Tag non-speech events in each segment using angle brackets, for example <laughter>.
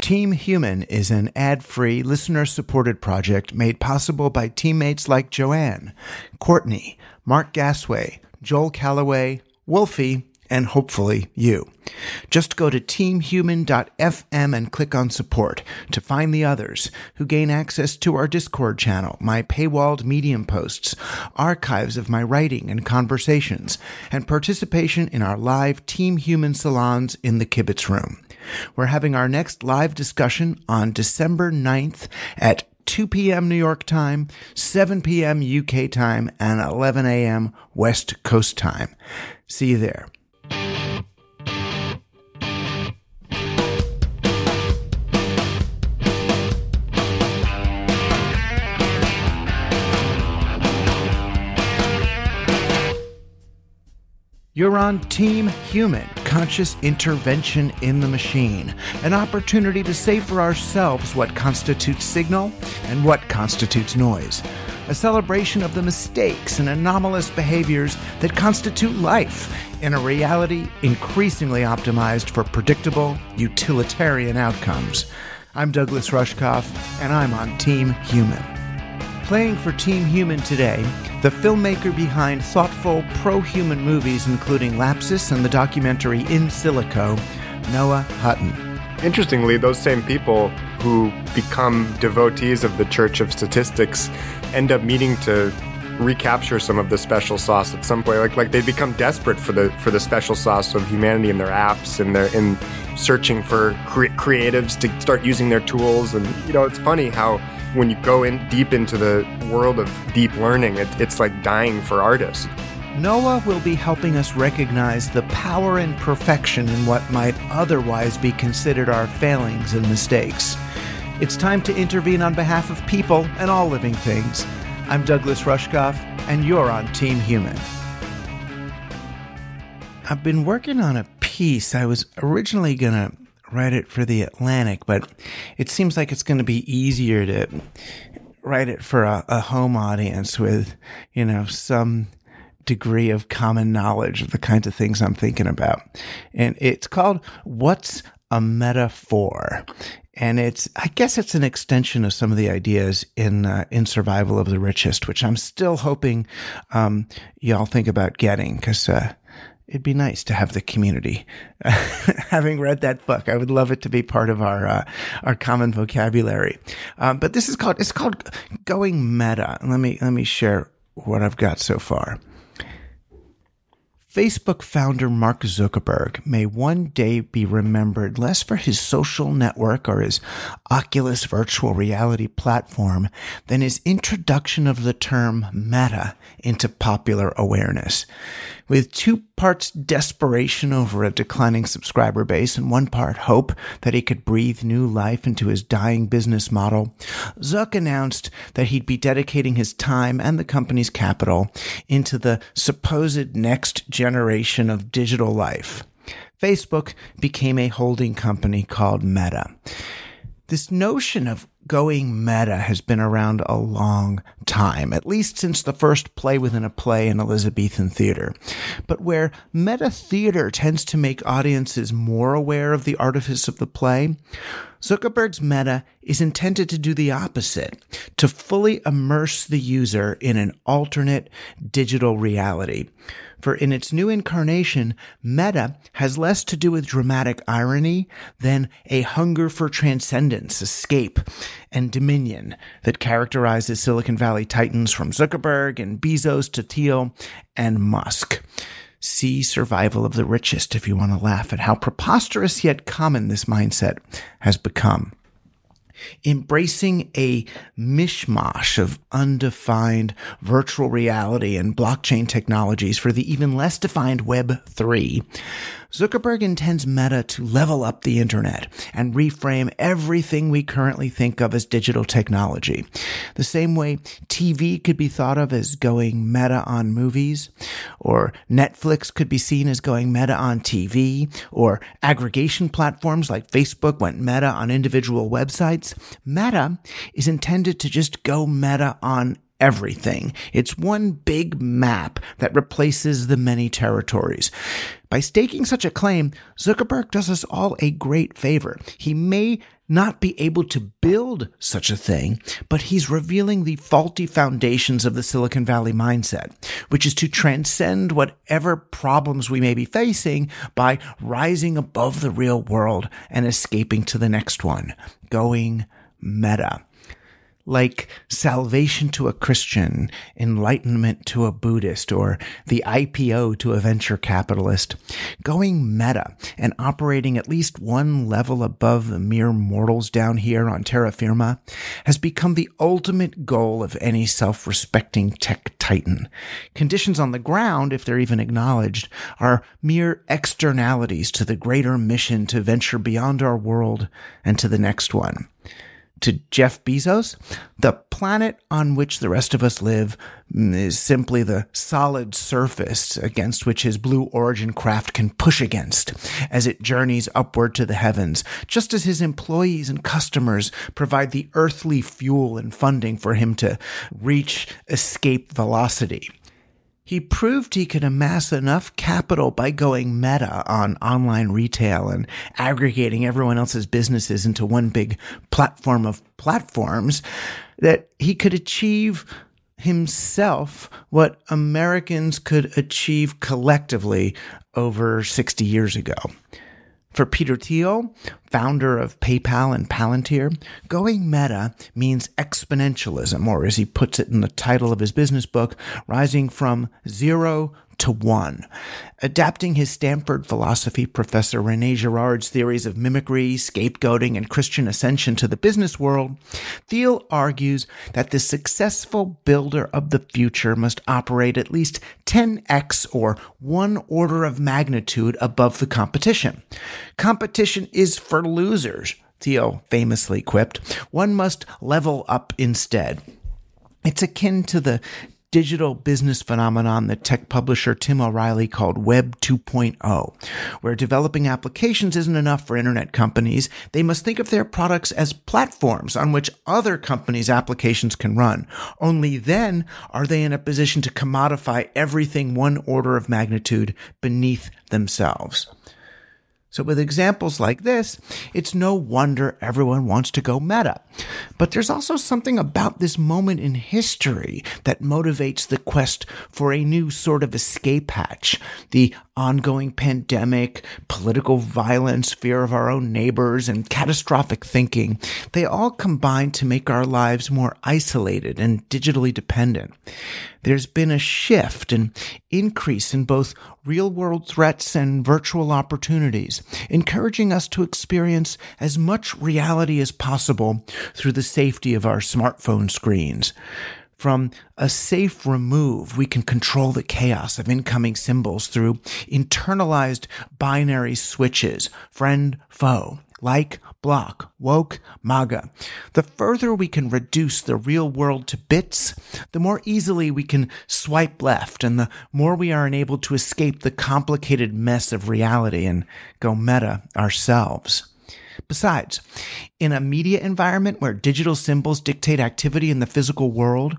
Team Human is an ad free, listener supported project made possible by teammates like Joanne, Courtney, Mark Gasway, Joel Calloway, Wolfie, and hopefully you. Just go to teamhuman.fm and click on support to find the others who gain access to our Discord channel, my paywalled Medium posts, archives of my writing and conversations, and participation in our live Team Human salons in the Kibitz Room. We're having our next live discussion on December 9th at 2 p.m. New York time, 7 p.m. UK time, and 11 a.m. West Coast time. See you there. You're on Team Human, conscious intervention in the machine, an opportunity to say for ourselves what constitutes signal and what constitutes noise, a celebration of the mistakes and anomalous behaviors that constitute life in a reality increasingly optimized for predictable, utilitarian outcomes. I'm Douglas Rushkoff, and I'm on Team Human. Playing for Team Human today, the filmmaker behind thoughtful pro human movies including Lapsis and the documentary In Silico, Noah Hutton. Interestingly, those same people who become devotees of the Church of Statistics end up needing to recapture some of the special sauce at some point. Like like they become desperate for the for the special sauce of humanity in their apps and they're in searching for cre- creatives to start using their tools. And you know, it's funny how when you go in deep into the world of deep learning, it, it's like dying for artists. Noah will be helping us recognize the power and perfection in what might otherwise be considered our failings and mistakes. It's time to intervene on behalf of people and all living things. I'm Douglas Rushkoff, and you're on Team Human. I've been working on a piece. I was originally going to write it for the Atlantic, but it seems like it's going to be easier to write it for a, a home audience with, you know, some degree of common knowledge of the kinds of things I'm thinking about. And it's called What's a Metaphor? And it's, I guess it's an extension of some of the ideas in, uh, in Survival of the Richest, which I'm still hoping, um, y'all think about getting because, uh, it'd be nice to have the community. <laughs> Having read that book, I would love it to be part of our uh, our common vocabulary. Um, but this is called it's called going meta. Let me let me share what I've got so far. Facebook founder Mark Zuckerberg may one day be remembered less for his social network or his Oculus virtual reality platform than his introduction of the term meta into popular awareness. With two parts desperation over a declining subscriber base and one part hope that he could breathe new life into his dying business model, Zuck announced that he'd be dedicating his time and the company's capital into the supposed next generation of digital life. Facebook became a holding company called Meta. This notion of going meta has been around a long time, at least since the first play within a play in Elizabethan theater. But where meta theater tends to make audiences more aware of the artifice of the play, Zuckerberg's meta is intended to do the opposite, to fully immerse the user in an alternate digital reality for in its new incarnation, meta has less to do with dramatic irony than a hunger for transcendence, escape, and dominion that characterizes Silicon Valley titans from Zuckerberg and Bezos to Thiel and Musk. See Survival of the Richest if you want to laugh at how preposterous yet common this mindset has become embracing a mishmash of undefined virtual reality and blockchain technologies for the even less defined Web 3, Zuckerberg intends Meta to level up the internet and reframe everything we currently think of as digital technology. The same way TV could be thought of as going meta on movies, or Netflix could be seen as going meta on TV, or aggregation platforms like Facebook went meta on individual websites. Meta is intended to just go meta on everything. It's one big map that replaces the many territories. By staking such a claim, Zuckerberg does us all a great favor. He may not be able to build such a thing, but he's revealing the faulty foundations of the Silicon Valley mindset, which is to transcend whatever problems we may be facing by rising above the real world and escaping to the next one, going meta like salvation to a Christian, enlightenment to a Buddhist, or the IPO to a venture capitalist. Going meta and operating at least one level above the mere mortals down here on terra firma has become the ultimate goal of any self-respecting tech titan. Conditions on the ground, if they're even acknowledged, are mere externalities to the greater mission to venture beyond our world and to the next one to Jeff Bezos, the planet on which the rest of us live mm, is simply the solid surface against which his blue origin craft can push against as it journeys upward to the heavens, just as his employees and customers provide the earthly fuel and funding for him to reach escape velocity. He proved he could amass enough capital by going meta on online retail and aggregating everyone else's businesses into one big platform of platforms that he could achieve himself what Americans could achieve collectively over 60 years ago. For Peter Thiel, founder of PayPal and Palantir, going meta means exponentialism, or as he puts it in the title of his business book, rising from zero to one. Adapting his Stanford philosophy professor Rene Girard's theories of mimicry, scapegoating, and Christian ascension to the business world, Thiel argues that the successful builder of the future must operate at least 10x or one order of magnitude above the competition. Competition is for losers. Thiel famously quipped, one must level up instead. It's akin to the digital business phenomenon that tech publisher Tim O'Reilly called Web 2.0, where developing applications isn't enough for internet companies. They must think of their products as platforms on which other companies' applications can run. Only then are they in a position to commodify everything one order of magnitude beneath themselves. So with examples like this, it's no wonder everyone wants to go meta. But there's also something about this moment in history that motivates the quest for a new sort of escape hatch. The ongoing pandemic, political violence, fear of our own neighbors, and catastrophic thinking, they all combine to make our lives more isolated and digitally dependent there's been a shift and increase in both real world threats and virtual opportunities, encouraging us to experience as much reality as possible through the safety of our smartphone screens. From a safe remove, we can control the chaos of incoming symbols through internalized binary switches, friend, foe, like, block, woke, MAGA. The further we can reduce the real world to bits, the more easily we can swipe left and the more we are enabled to escape the complicated mess of reality and go meta ourselves. Besides, in a media environment where digital symbols dictate activity in the physical world,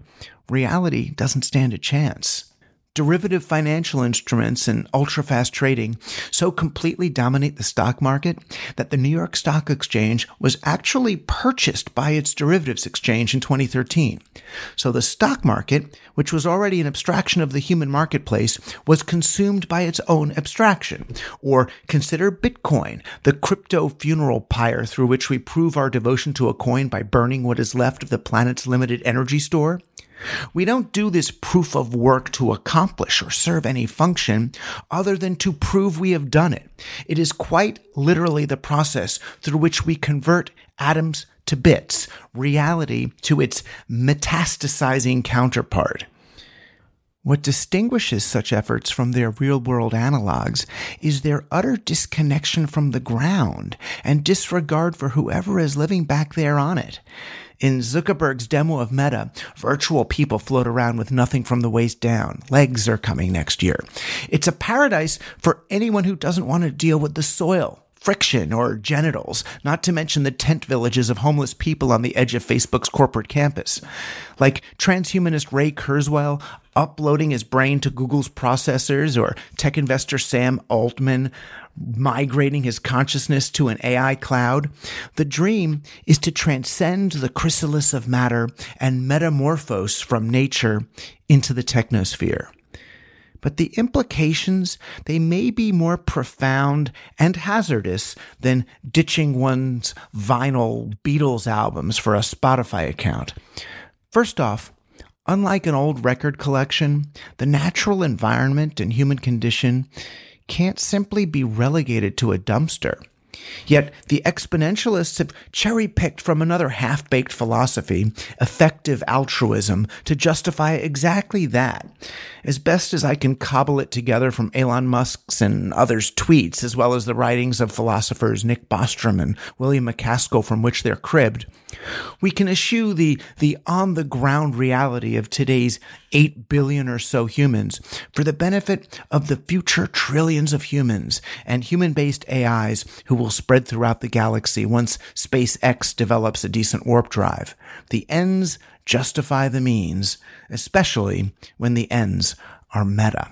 reality doesn't stand a chance derivative financial instruments and ultra fast trading so completely dominate the stock market that the New York Stock Exchange was actually purchased by its derivatives exchange in 2013. So the stock market, which was already an abstraction of the human marketplace, was consumed by its own abstraction. Or consider Bitcoin, the crypto funeral pyre through which we prove our devotion to a coin by burning what is left of the planet's limited energy store. We don't do this proof of work to accomplish or serve any function other than to prove we have done it. It is quite literally the process through which we convert atoms to bits, reality to its metastasizing counterpart. What distinguishes such efforts from their real world analogs is their utter disconnection from the ground and disregard for whoever is living back there on it. In Zuckerberg's demo of Meta, virtual people float around with nothing from the waist down. Legs are coming next year. It's a paradise for anyone who doesn't want to deal with the soil friction or genitals, not to mention the tent villages of homeless people on the edge of Facebook's corporate campus. Like transhumanist Ray Kurzweil uploading his brain to Google's processors, or tech investor Sam Altman migrating his consciousness to an AI cloud. The dream is to transcend the chrysalis of matter and metamorphose from nature into the technosphere. But the implications, they may be more profound and hazardous than ditching one's vinyl Beatles albums for a Spotify account. First off, unlike an old record collection, the natural environment and human condition can't simply be relegated to a dumpster. Yet the exponentialists have cherry picked from another half baked philosophy, effective altruism, to justify exactly that. As best as I can cobble it together from Elon Musk's and others' tweets, as well as the writings of philosophers Nick Bostrom and William MacAskill from which they're cribbed, we can eschew the, the on the ground reality of today's 8 billion or so humans for the benefit of the future trillions of humans and human based AIs who will spread throughout the galaxy once SpaceX develops a decent warp drive. The ends justify the means, especially when the ends are meta.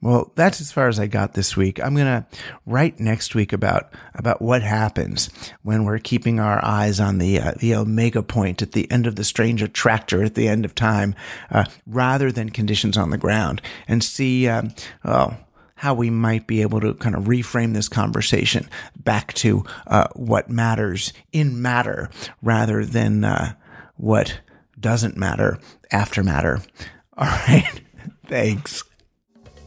Well, that's as far as I got this week. I'm going to write next week about, about what happens when we're keeping our eyes on the, uh, the omega point at the end of the strange attractor at the end of time, uh, rather than conditions on the ground and see, um, well, how we might be able to kind of reframe this conversation back to, uh, what matters in matter rather than, uh, what doesn't matter after matter. <laughs> All right. Thanks.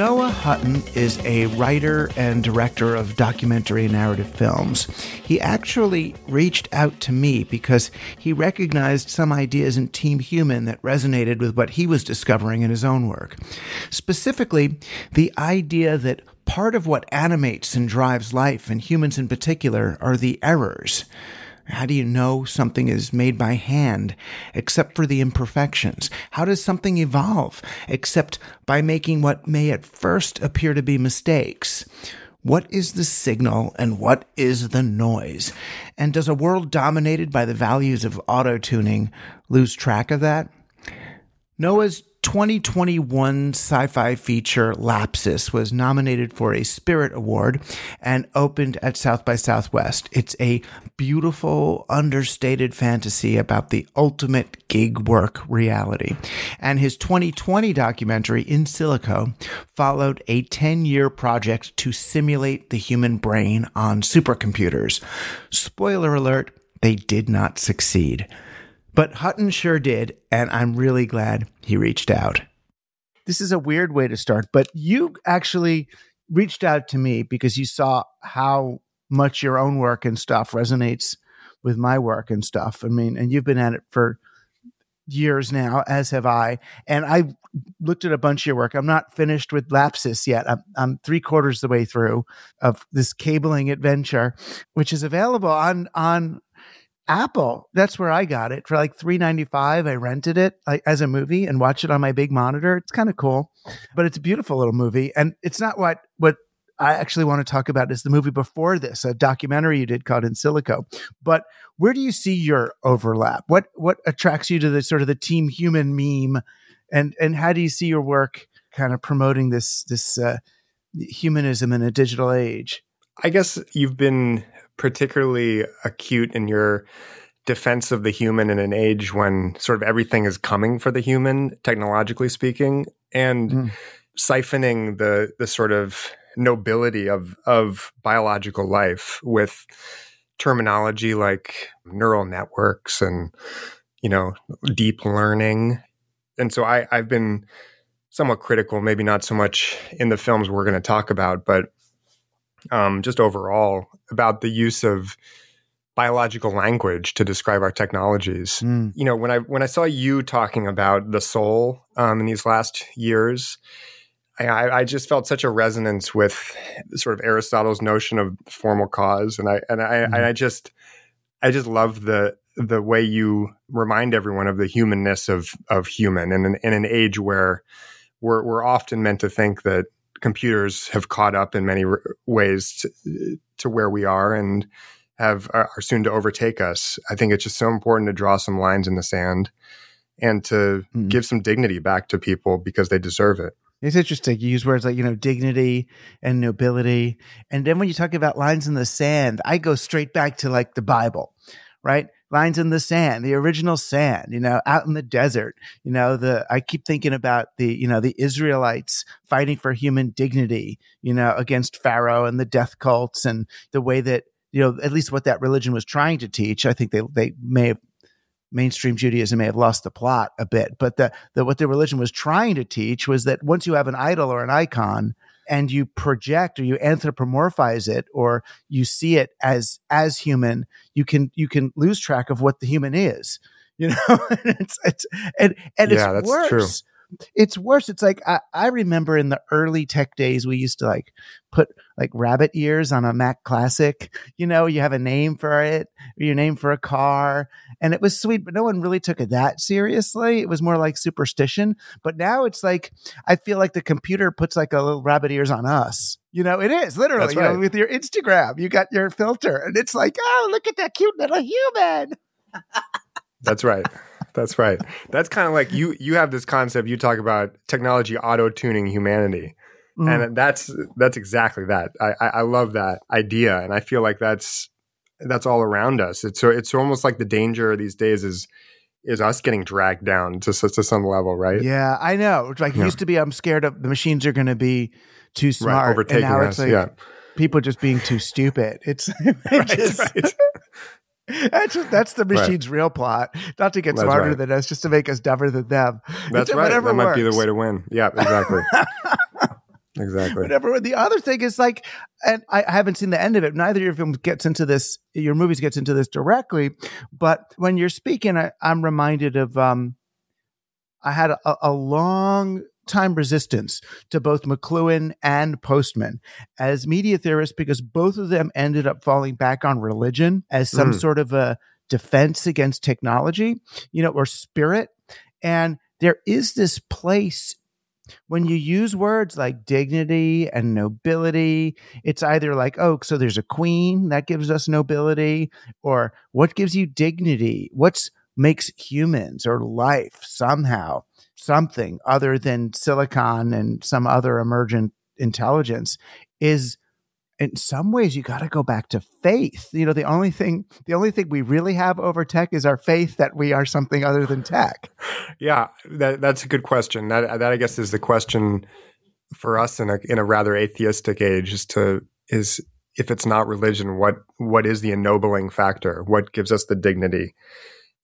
Noah Hutton is a writer and director of documentary narrative films. He actually reached out to me because he recognized some ideas in Team Human that resonated with what he was discovering in his own work. Specifically, the idea that part of what animates and drives life, and humans in particular, are the errors. How do you know something is made by hand except for the imperfections? How does something evolve except by making what may at first appear to be mistakes? What is the signal and what is the noise? And does a world dominated by the values of auto tuning lose track of that? Noah's 2021 sci fi feature Lapsis was nominated for a Spirit Award and opened at South by Southwest. It's a beautiful, understated fantasy about the ultimate gig work reality. And his 2020 documentary, In Silico, followed a 10 year project to simulate the human brain on supercomputers. Spoiler alert, they did not succeed. But Hutton sure did, and I'm really glad he reached out. This is a weird way to start, but you actually reached out to me because you saw how much your own work and stuff resonates with my work and stuff. I mean, and you've been at it for years now, as have I. And I looked at a bunch of your work. I'm not finished with Lapsis yet. I'm, I'm three quarters the way through of this cabling adventure, which is available on on Apple. That's where I got it for like three ninety five. I rented it like, as a movie and watched it on my big monitor. It's kind of cool, but it's a beautiful little movie. And it's not what what I actually want to talk about is the movie before this, a documentary you did called In Silico. But where do you see your overlap? What what attracts you to the sort of the Team Human meme, and and how do you see your work kind of promoting this this uh, humanism in a digital age? I guess you've been particularly acute in your defense of the human in an age when sort of everything is coming for the human, technologically speaking, and mm. siphoning the the sort of nobility of of biological life with terminology like neural networks and you know deep learning and so i i've been somewhat critical maybe not so much in the films we're going to talk about but um, just overall about the use of biological language to describe our technologies. Mm. You know, when I when I saw you talking about the soul um, in these last years, I, I, just felt such a resonance with sort of Aristotle's notion of formal cause, and I and I, mm. and I just I just love the the way you remind everyone of the humanness of of human, in an, in an age where we're we're often meant to think that computers have caught up in many ways to, to where we are and have are soon to overtake us. I think it's just so important to draw some lines in the sand and to mm. give some dignity back to people because they deserve it. It's interesting. You use words like, you know, dignity and nobility. And then when you talk about lines in the sand, I go straight back to like the Bible, right? Lines in the sand, the original sand, you know, out in the desert. You know, the I keep thinking about the, you know, the Israelites fighting for human dignity, you know, against Pharaoh and the death cults and the way that, you know, at least what that religion was trying to teach. I think they they may have mainstream Judaism may have lost the plot a bit, but the, the what the religion was trying to teach was that once you have an idol or an icon, and you project or you anthropomorphize it or you see it as as human you can you can lose track of what the human is you <laughs> know and it's it's and and yeah, it's worse true. It's worse it's like I, I remember in the early tech days we used to like put like rabbit ears on a mac classic you know you have a name for it or your name for a car and it was sweet, but no one really took it that seriously. It was more like superstition. But now it's like I feel like the computer puts like a little rabbit ears on us. You know, it is literally right. you know, with your Instagram. You got your filter, and it's like, oh, look at that cute little human. That's right. That's right. That's kind of like you. You have this concept. You talk about technology auto tuning humanity, mm. and that's that's exactly that. I, I love that idea, and I feel like that's that's all around us. It's so it's almost like the danger these days is is us getting dragged down to, to some level, right? Yeah, I know. Like yeah. used to be, I'm scared of the machines are going to be too smart, right, and now us, it's like yeah. people just being too stupid. It's <laughs> <laughs> right, just, right. That's just, that's the machine's right. real plot. Not to get that's smarter than us, just to make us dumber than them. That's right. That might be the way to win. Yeah, exactly. <laughs> Exactly. Whatever. The other thing is like, and I haven't seen the end of it. Neither of your films gets into this. Your movies gets into this directly, but when you're speaking, I, am reminded of. um I had a, a long time resistance to both McLuhan and Postman as media theorists because both of them ended up falling back on religion as some Mm. sort of a defense against technology, you know, or spirit. And there is this place when you use words like dignity and nobility, it's either like, oh, so there's a queen that gives us nobility, or what gives you dignity? What's makes humans or life somehow something other than silicon and some other emergent intelligence is in some ways you got to go back to faith you know the only thing the only thing we really have over tech is our faith that we are something other than tech <laughs> Yeah, that, that's a good question. That that I guess is the question for us in a in a rather atheistic age is to is if it's not religion, what what is the ennobling factor? What gives us the dignity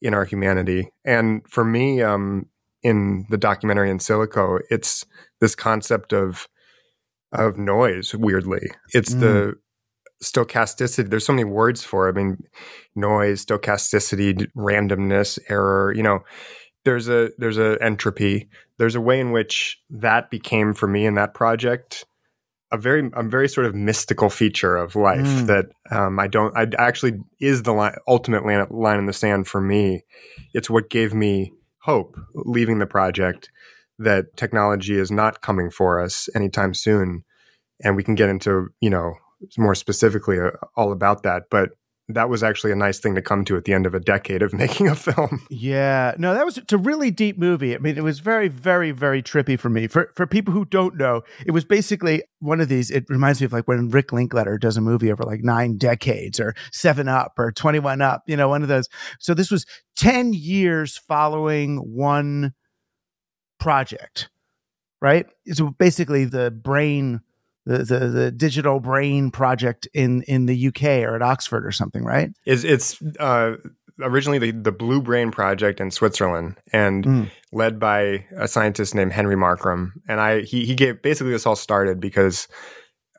in our humanity? And for me, um, in the documentary in Silico, it's this concept of of noise. Weirdly, it's the stochasticity. There's so many words for it. I mean, noise, stochasticity, randomness, error. You know, there's a there's a entropy. There's a way in which that became for me in that project a very a very sort of mystical feature of life Mm. that um, I don't I actually is the line, line in the sand for me. It's what gave me hope leaving the project that technology is not coming for us anytime soon, and we can get into you know more specifically uh, all about that. But that was actually a nice thing to come to at the end of a decade of <laughs> making a film. Yeah, no, that was it's a really deep movie. I mean, it was very, very, very trippy for me. For for people who don't know, it was basically one of these. It reminds me of like when Rick Linklater does a movie over like nine decades, or Seven Up, or Twenty One Up. You know, one of those. So this was ten years following one project, right? It's basically the brain. The, the the digital brain project in in the UK or at Oxford or something, right? is it's uh, originally the, the Blue Brain Project in Switzerland and Mm. led by a scientist named Henry Markram. And I he he gave basically this all started because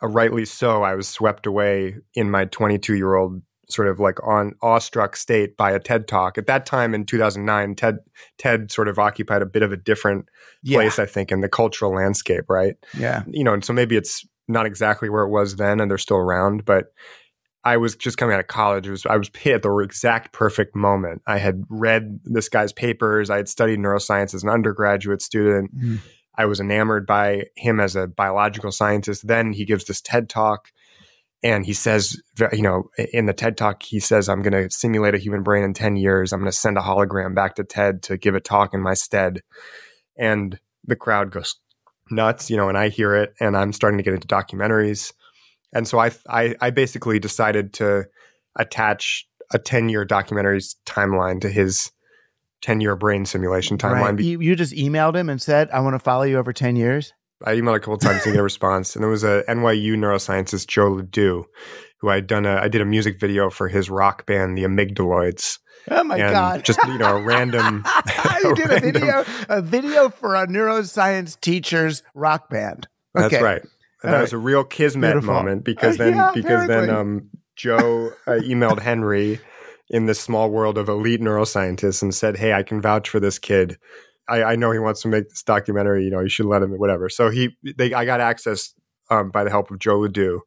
uh, rightly so I was swept away in my 22 year old sort of like on awestruck state by a TED talk. At that time in 2009, TED TED sort of occupied a bit of a different place, I think, in the cultural landscape, right? yeah. you know, and so maybe it's not exactly where it was then, and they're still around. But I was just coming out of college. It was I was hit at the exact perfect moment. I had read this guy's papers. I had studied neuroscience as an undergraduate student. Mm. I was enamored by him as a biological scientist. Then he gives this TED talk, and he says, you know, in the TED talk, he says, "I'm going to simulate a human brain in ten years. I'm going to send a hologram back to TED to give a talk in my stead." And the crowd goes nuts, you know, and I hear it and I'm starting to get into documentaries. And so I I, I basically decided to attach a 10 year documentaries timeline to his 10 year brain simulation timeline. Right. You, you just emailed him and said, I want to follow you over 10 years. I emailed a couple times to get a response, and it was a NYU neuroscientist, Joe LeDoux, who I'd done a I did a music video for his rock band, the Amygdaloids. Oh my and God. Just you know, a random. <laughs> <laughs> you did a video, a video for a neuroscience teacher's rock band. That's Okay. right. And All that was a real kismet Beautiful. moment because Uh, then yeah, because then um, Joe uh, emailed Henry in this small world of elite neuroscientists and said, "Hey, I can vouch for this kid. I, I know he wants to make this documentary. You know, you should let him. Whatever." So he, they, I got access um, by the help of Joe LeDoux,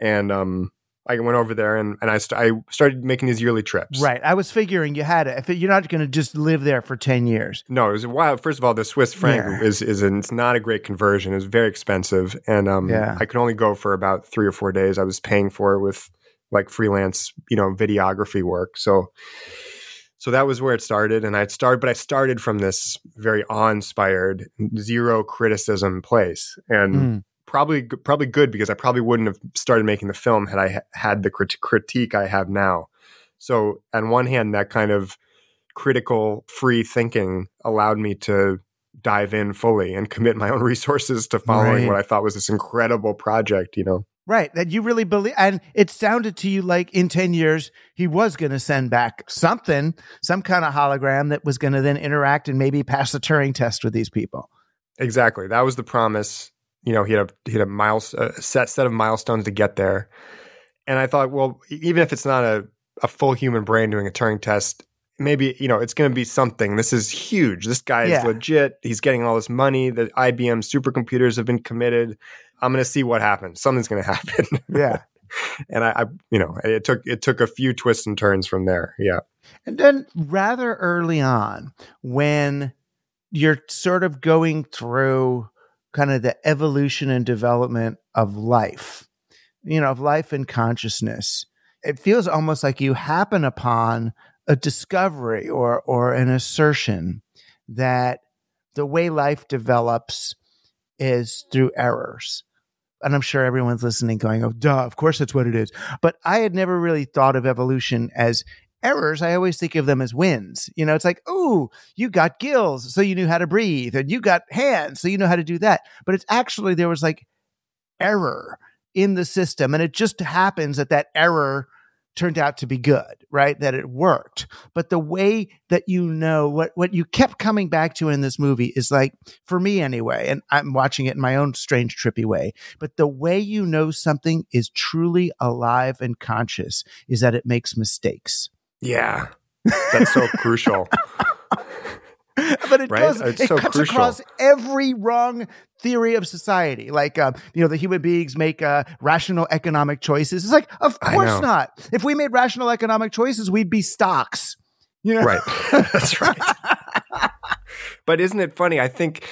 and um, I went over there and and I, st- I started making these yearly trips. Right. I was figuring you had it. If you're not going to just live there for 10 years. No, it was wild. First of all, the Swiss franc Yeah. is is an, it's not a great conversion. It's very expensive, and um, Yeah. I could only go for about three or four days. I was paying for it with like freelance, you know, videography work. So, so that was where it started, and I started, but I started from this very awe-inspired, zero criticism place, and Mm. probably probably good because I probably wouldn't have started making the film had I ha- had the crit- critique I have now. So, on one hand, that kind of critical, free thinking allowed me to dive in fully and commit my own <laughs> resources to following Right. what I thought was this incredible project. You know, Right. That you really believe. And it sounded to you like in 10 years, he was going to send back something, some kind of hologram that was going to then interact and maybe pass the Turing test with these people. exactly. That was the promise. You know, he had a he had a miles a set set of milestones to get there, and I thought, well, even if it's not a a full human brain doing a Turing test, maybe you know it's going to be something. This is huge. This guy Yeah. is legit. He's getting all this money. The IBM supercomputers have been committed. I'm going to see what happens. Something's going <laughs> to happen. Yeah. <laughs> and I, I, you know, it took it took a few twists and turns from there. Yeah, And then rather early on, when you're sort of going through kind of the evolution and development of life, you know, of life and consciousness, it feels almost like you happen upon a discovery or or an assertion that the way life develops is through errors. And I'm sure everyone's listening going, oh, duh, of course that's what it is. But I had never really thought of evolution as errors. I always think of them as wins. You know, it's like, oh, you got gills, so you knew how to breathe, and you got hands, so you know how to do that. But it's actually, there was like error in the system. And it just happens that that error turned out to be good, right? That it worked. But the way that you know what, what you kept coming back to in this movie is like, for me anyway, and I'm watching it in my own strange, trippy way, but the way you know something is truly alive and conscious is that it makes mistakes. yeah, that's so crucial. <laughs> <laughs> but it Right? does It's it so cuts crucial. across every wrong theory of society. Like uh, you know the human beings make uh, rational economic choices. It's like of course not. If we made rational economic choices we'd be stocks you know? Right. <laughs> <laughs> That's right. But isn't it funny? I think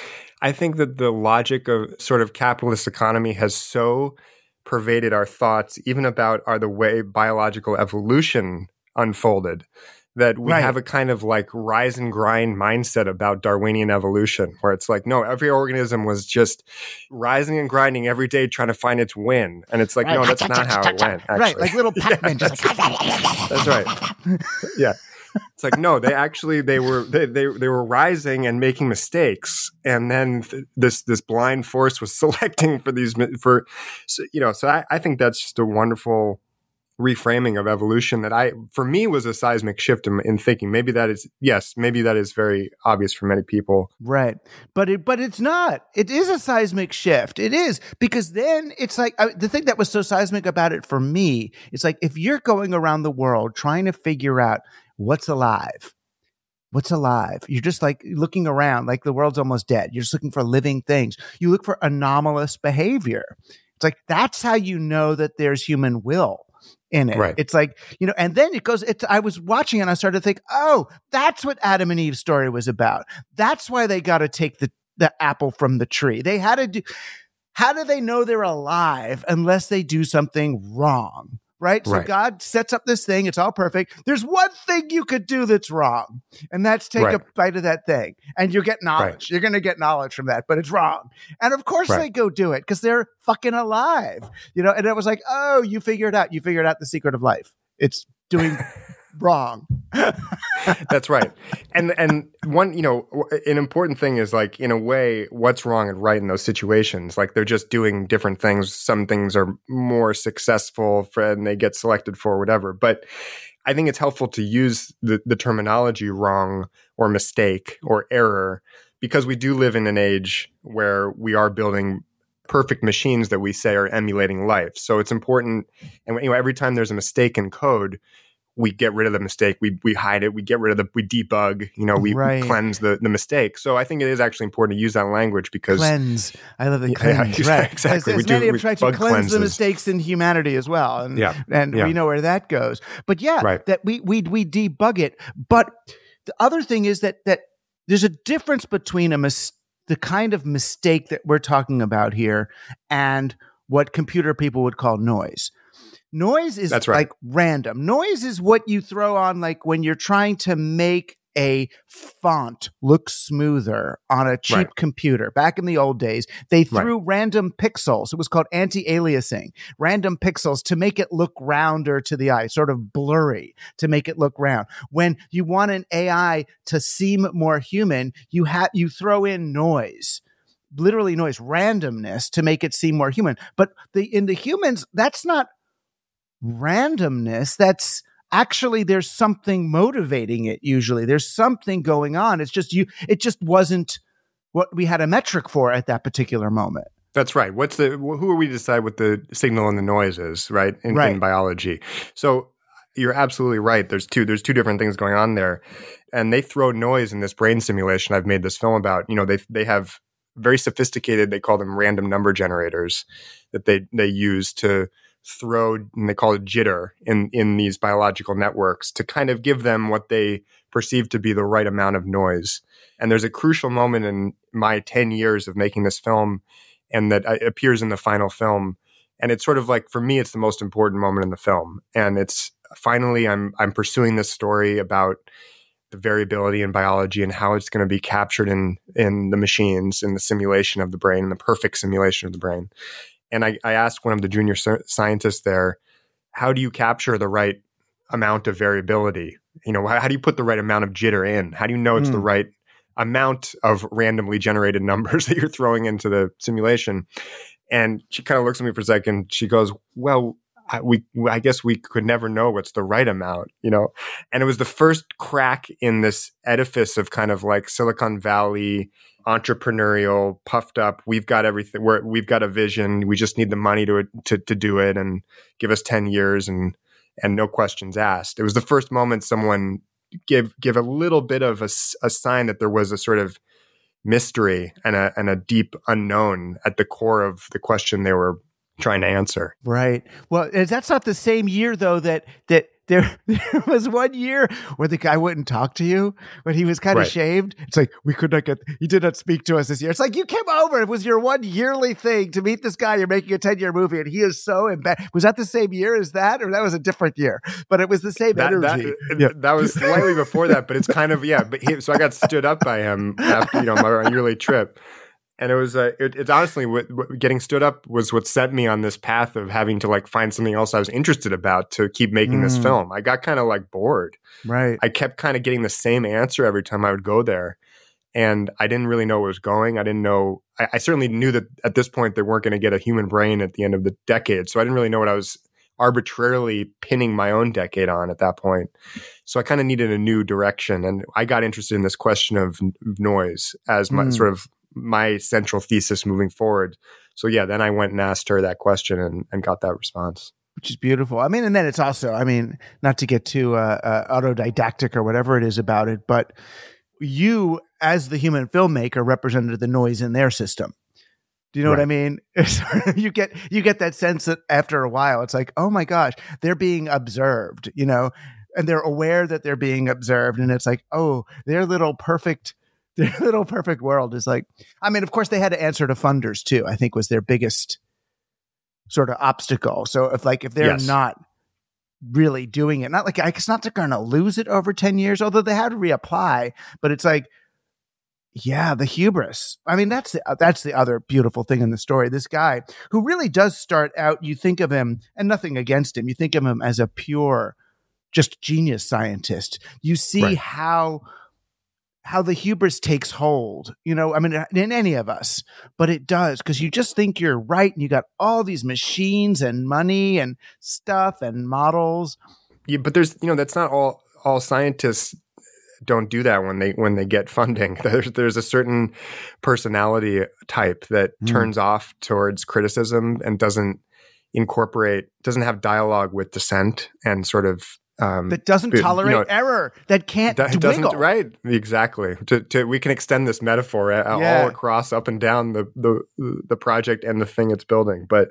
i think that the logic of sort of capitalist economy has so pervaded our thoughts even about are the way biological evolution unfolded that we Right. have a kind of like rise and grind mindset about Darwinian evolution, where it's like, no, every organism was just rising and grinding every day trying to find its win. And it's like, no, that's not how it went. Actually. right like little <laughs> pac-man Yeah, just that's right. yeah. It's like no, they actually they were they, they they were rising and making mistakes, and then th- this this blind force was <laughs> selecting for these for so, you know. So I, I think that's just a wonderful reframing of evolution that I for me was a seismic shift in, in thinking. Maybe that is yes, maybe that is very obvious for many people. Right. But it but it's not. It is a seismic shift. It is because then it's like I, the thing that was so seismic about it for me, it's like if you're going around the world trying to figure out what's alive. What's alive? You're just like looking around like the world's almost dead. You're just looking for living things. You look for anomalous behavior. It's like that's how you know that there's human will in it. Right. It's like, you know, and then it goes, it's, I was watching and I started to think, oh, that's what Adam and Eve's story was about. That's why they got to take the, the apple from the tree. They had to do, how do they know they're alive unless they do something wrong? Right. So Right. God sets up this thing. It's all perfect. There's one thing you could do that's wrong, and that's take Right. a bite of that thing. And you get knowledge. You're going to get knowledge from that, but it's wrong. And of course Right. they go do it because they're fucking alive. You know, and it was like, oh, you figured out, you figured out the secret of life. It's doing <laughs> wrong. <laughs> That's right. And and one, you know, an important thing is like in a way what's wrong and right in those situations. Like they're just doing different things. Some things are more successful for, and they get selected for whatever. But I think it's helpful to use the, the terminology wrong or mistake or error because we do live in an age where we are building perfect machines that we say are emulating life. So it's important. And you know, every time there's a mistake in code, we get rid of the mistake. We we hide it. We get rid of the. We debug. You know, we, we cleanse the the mistake. So I think it is actually important to use that language because cleanse. I love the Yeah, <laughs> cleanse. yeah, right. exactly. As, We as do- we to cleanse the mistakes in humanity as well. And, Yeah, and yeah. we know where that goes. But yeah, Right. that we, we, we debug it. But the other thing is that, that there's a difference between a mis- the kind of mistake that we're talking about here and what computer people would call noise. Noise is That's right. like random. Noise is what you throw on like when you're trying to make a font look smoother on a cheap Right. computer. Back in the old days, they Right. threw random pixels. It was called anti-aliasing. Random pixels to make it look rounder to the eye, sort of blurry to make it look round. When you want an AI to seem more human, you have you throw in noise literally noise randomness to make it seem more human but the in the humans that's not randomness that's actually there's something motivating it usually there's something going on it's just you it just wasn't what we had a metric for at that particular moment That's right. What's the wh- who are we to decide what the signal and the noise is, right? In, Right. in biology. So you're absolutely right. There's two there's two different things going on there, and they throw noise in this brain simulation. I've made this film about. You know, they they have very sophisticated. They call them random number generators that they they use to throw and they call it jitter in in these biological networks to kind of give them what they perceive to be the right amount of noise. And there's a crucial moment in my 10 years of making this film and that uh, appears in the final film. And it's sort of like for me it's the most important moment in the film. And it's finally i'm i'm pursuing this story about the variability in biology and how it's going to be captured in in the machines in the simulation of the brain in the perfect simulation of the brain and i, I asked one of the junior scientists there how do you capture the right amount of variability you know how, how do you put the right amount of jitter in how do you know it's mm. the hmm. right amount of randomly generated <laughs> numbers that you're throwing into the simulation and she kind of looks at me for a second. She goes, "Well, I, we I guess we could never know what's the right amount, you know." And it was the first crack in this edifice of kind of like Silicon Valley entrepreneurial, puffed up. We've got everything. We're, we've got a vision. We just need the money to to to do it, and give us ten years and and no questions asked. It was the first moment someone give give a little bit of a, a sign that there was a sort of mystery and a and a deep unknown at the core of the question they were trying to answer. Right. Well, that's not the same year though that that there, <laughs> there was one year where the guy wouldn't talk to you when he was kind of right. shaved. It's like we could not get. He did not speak to us this year. It's like you came over. It was your one yearly thing to meet this guy. You're making a ten year movie, and he is so embedded. Was that the same year as that, or that was a different year? But it was the same that, energy. That, yeah. that was slightly before that, but it's kind of yeah. But he, so I got stood up by him after you know my yearly trip and it was uh, it, it's honestly what, what, getting stood up was what set me on this path of having to like find something else I was interested about to keep making mm. this film. I got kind of like bored. Right. I kept kind of getting the same answer every time I would go there, and I didn't really know where it was going. I didn't know. I, I certainly knew that at this point they weren't going to get a human brain at the end of the decade, so I didn't really know what I was arbitrarily pinning my own decade on at that point. So I kind of needed a new direction, and I got interested in this question of noise as my mm. sort of my central thesis moving forward. So yeah, then I went and asked her that question and, and got that response. Which is beautiful. I mean, and then it's also, I mean, not to get too uh, uh, autodidactic or whatever it is about it, but you as the human filmmaker represented the noise in their system. Do you know right. what I mean? <laughs> you get you get that sense that after a while, it's like, oh my gosh, they're being observed, you know, and they're aware that they're being observed, and it's like, oh, their little perfect <laughs> their little perfect world is like i mean of course they had to answer to funders too i think was their biggest sort of obstacle so if like if they're yes. not really doing it not like it's not they're gonna lose it over 10 years although they had to reapply but it's like yeah the hubris i mean that's the uh, that's the other beautiful thing in the story this guy who really does start out you think of him and nothing against him you think of him as a pure just genius scientist you see right. how how the hubris takes hold, you know, I mean, in any of us, but it does because you just think you're right and you got all these machines and money and stuff and models. Yeah, but there's, you know, that's not all, all scientists don't do that when they, when they get funding. <laughs> There's, there's a certain personality type that mm. turns off towards criticism and doesn't incorporate, doesn't have dialogue with dissent and sort of um, that doesn't tolerate you know, error, that can't that doesn't right exactly. To, to, we can extend this metaphor yeah. all across, up and down the the the project and the thing it's building, but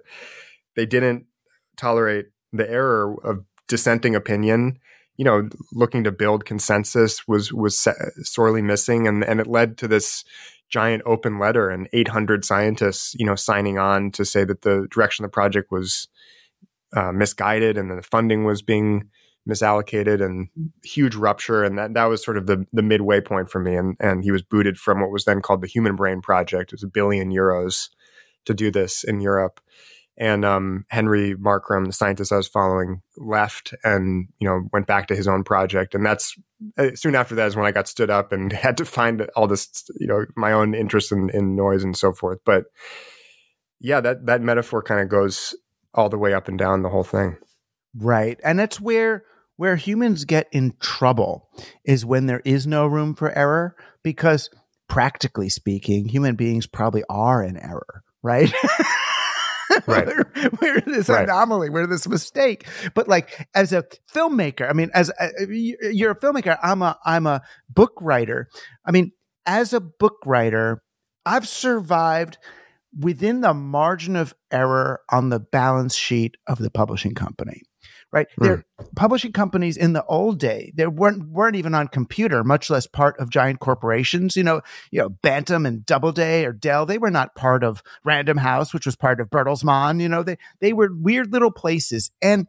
they didn't tolerate the error of dissenting opinion. You know, looking to build consensus was was sorely missing, and and it led to this giant open letter and 800 scientists, you know, signing on to say that the direction of the project was uh, misguided and the funding was being misallocated and huge rupture and that that was sort of the the midway point for me. And and he was booted from what was then called the human brain project. It was a billion euros to do this in Europe. And um, Henry Markram the scientist I was following left and you know went back to his own project. And that's uh, soon after that is when I got stood up and <laughs> had to find all this you know my own interest in, in noise and so forth. But yeah that that metaphor kind of goes all the way up and down the whole thing. Right. And that's where where humans get in trouble is when there is no room for error because practically speaking human beings probably are in error right <laughs> Right. we're, we're this Right. anomaly. We're this mistake. But like as a filmmaker, I mean, as uh, a, you're a filmmaker, I'm a I'm a book writer. I mean, as a book writer, I've survived within the margin of error on the balance sheet of the publishing company. Right. They're hmm. publishing companies in the old day, they weren't weren't even on computer, much less part of giant corporations. You know, you know, Bantam and Doubleday or Dell, they were not part of Random House, which was part of Bertelsmann. You know, they they were weird little places. And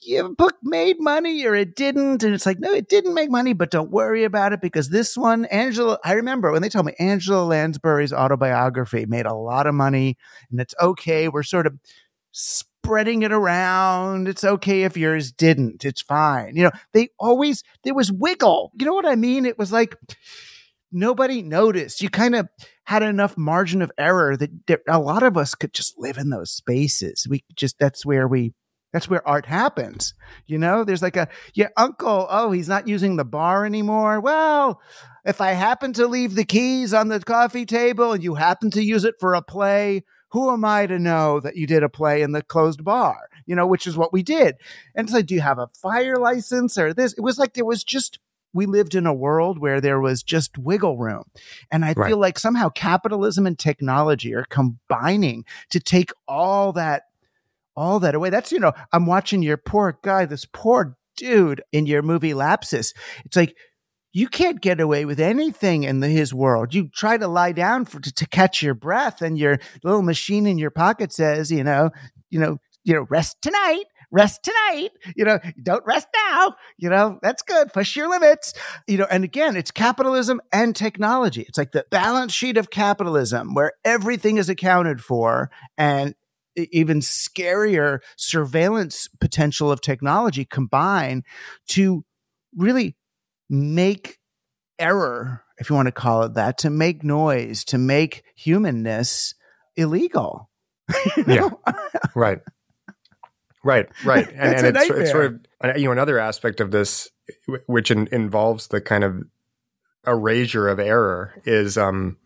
your book made money or it didn't. And it's like, no, it didn't make money, but don't worry about it because this one, Angela, I remember when they told me Angela Lansbury's autobiography made a lot of money and it's okay. We're sort of spreading it around. It's okay if yours didn't. It's fine. You know, they always, there was wiggle. You know what I mean? It was like nobody noticed. You kind of had enough margin of error that, that a lot of us could just live in those spaces. We just, that's where we, that's where art happens. You know, there's like a, your uncle, oh, he's not using the bar anymore. Well, if I happen to leave the keys on the coffee table and you happen to use it for a play, who am I to know that you did a play in the closed bar? You know, which is what we did. And it's like, do you have a fire license or this? It was like there was just, we lived in a world where there was just wiggle room. And I Right. feel like somehow capitalism and technology are combining to take all that all that away. That's, you know, I'm watching your poor guy, this poor dude in your movie Lapsis. It's like, you can't get away with anything in the, his world. You try to lie down for, to, to catch your breath, and your little machine in your pocket says, you know, you know, you know, rest tonight, rest tonight. You know, don't rest now. You know, that's good. Push your limits. You know, and again, it's capitalism and technology. It's like the balance sheet of capitalism where everything is accounted for, and even scarier surveillance potential of technology combine to really make error, if you want to call it that, to make noise, to make humanness illegal. <laughs> You Yeah. Right. Right, right, <laughs> and, It's and it's, it's sort of you know another aspect of this, which in, involves the kind of erasure of error, is um,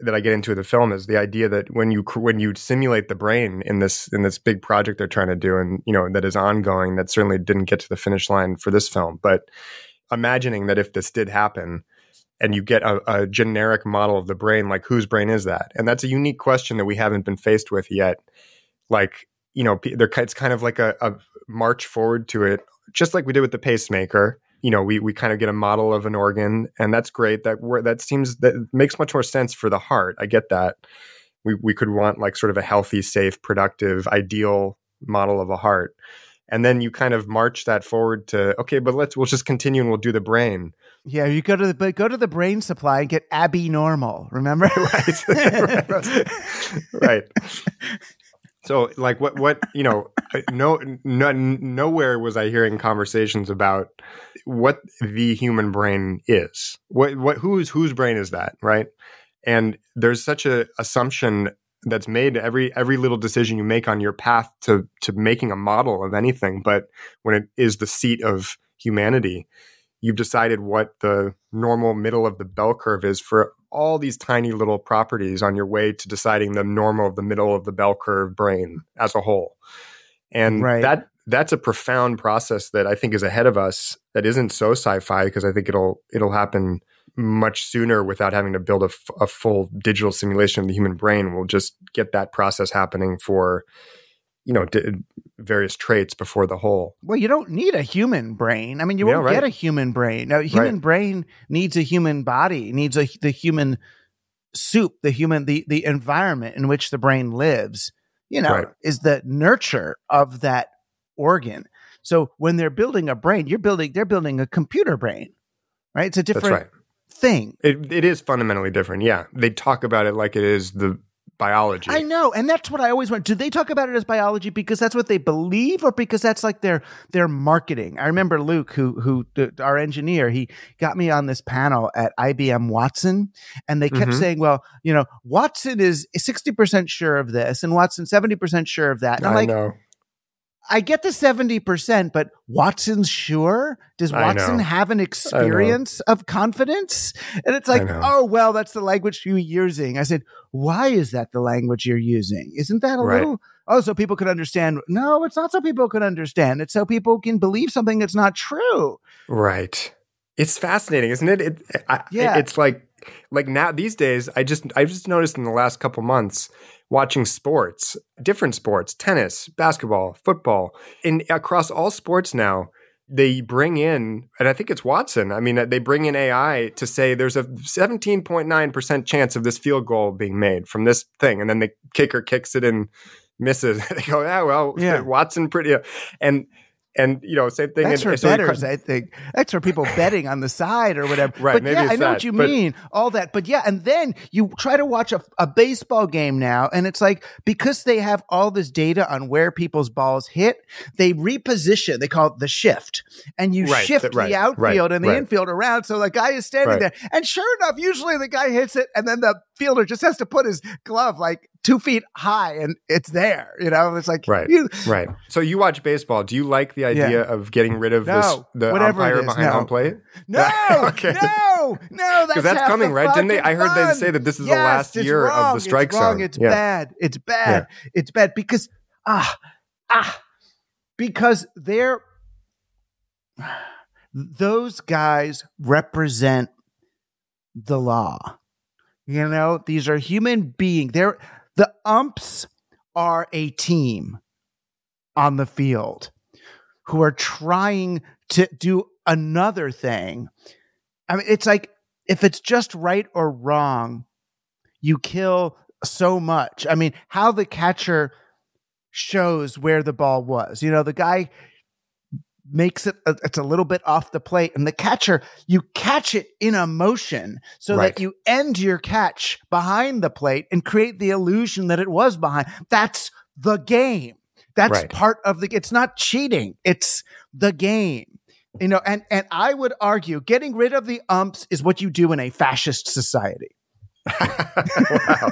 that I get into the film is the idea that when you when you simulate the brain in this in this big project they're trying to do, and you know that is ongoing, that certainly didn't get to the finish line for this film, but imagining that if this did happen, and you get a, a generic model of the brain, like whose brain is that? And that's a unique question that we haven't been faced with yet. Like, you know, it's kind of like a, a march forward to it, just like we did with the pacemaker. You know, we, we kind of get a model of an organ, and that's great. That that seems that makes much more sense for the heart. I get that. We we could want like sort of a healthy, safe, productive, ideal model of a heart, and then you kind of march that forward to okay, but let's we'll just continue and we'll do the brain. Yeah, you go to the but go to the brain supply and get Abby normal. Remember? <laughs> right <laughs> right so like what what you know no, no nowhere was i hearing conversations about what the human brain is what what whose whose brain is that right and there's such a assumption that's made every every little decision you make on your path to to making a model of anything but when it is the seat of humanity you've decided what the normal middle of the bell curve is for all these tiny little properties on your way to deciding the normal of the middle of the bell curve brain as a whole. And Right. that that's a profound process that I think is ahead of us that isn't so sci-fi because I think it'll it'll happen much sooner without having to build a, f- a full digital simulation of the human brain. We'll just get that process happening for you know d- various traits before the whole. Well, you don't need a human brain. I mean, you Yeah, won't right. get a human brain. A human Right. brain needs a human body, needs a the human soup, the human the the environment in which the brain lives. You know, Right. is the nurture of that organ. So when they're building a brain, you're building they're building a computer brain, right? It's a That's different right. Thing. It, it is fundamentally different. Yeah, they talk about it like it is the biology. I know, and that's what I always want. Do they talk about it as biology because that's what they believe, or because that's like their their marketing? I remember Luke, who who th- our engineer, he got me on this panel at IBM Watson, and they kept Mhm. saying, "Well, you know, Watson is sixty percent sure of this, and Watson seventy percent sure of that." And I'm I like, know. I get the 70%, but Watson's sure? Does Watson have an experience of confidence? And it's like, oh, well, that's the language you're using. I said, why is that the language you're using? Isn't that a Right. little, oh, so people could understand? No, it's not so people can understand. It's so people can believe something that's not true. Right. It's fascinating, isn't it? It, I, Yeah. It's like like now these days. I just I just noticed in the last couple months watching sports, different sports, tennis, basketball, football, in across all sports now. They bring in, and I think it's Watson. I mean, uh, they bring in AI to say there's a 17.9% chance of this field goal being made from this thing. And then the kicker kicks it and misses. <laughs> they go, yeah, well, Yeah. Watson pretty. Uh, and, and, you know, same thing. That's for so betters, I think. That's for people betting on the side or whatever. Right, But maybe yeah, I know that, what you but- mean. All that. But yeah, and then you try to watch a, a baseball game now, and it's like because they have all this data on where people's balls hit, they reposition. They call it the shift. And you Right, shift right, the outfield right, and the infield around. So the guy is standing there. And sure enough, usually the guy hits it, and then the fielder just has to put his glove like two feet high and it's there. You know, it's like Right. you, Right. So you watch baseball. Do you like the idea Yeah. of getting rid of No, this the umpire is, behind no. home plate? No, <laughs> Okay. no, no. <laughs> That's, that's coming, right? Didn't they- I heard they say that this is the last year of the strike it's wrong, zone. It's Yeah. bad. It's bad. It's bad because ah ah because they're those guys represent the law. You know, these are human beings. They're the umps are a team on the field who are trying to do another thing. I mean, it's like if it's just right or wrong, you kill so much. I mean, how the catcher shows where the ball was. You know, the guy makes it uh, it's a little bit off the plate and the catcher you catch it in a motion so Right. that you end your catch behind the plate and create the illusion that it was behind that's the game that's Right. part of the it's not cheating it's the game you know and and i would argue getting rid of the umps is what you do in a fascist society <laughs> wow.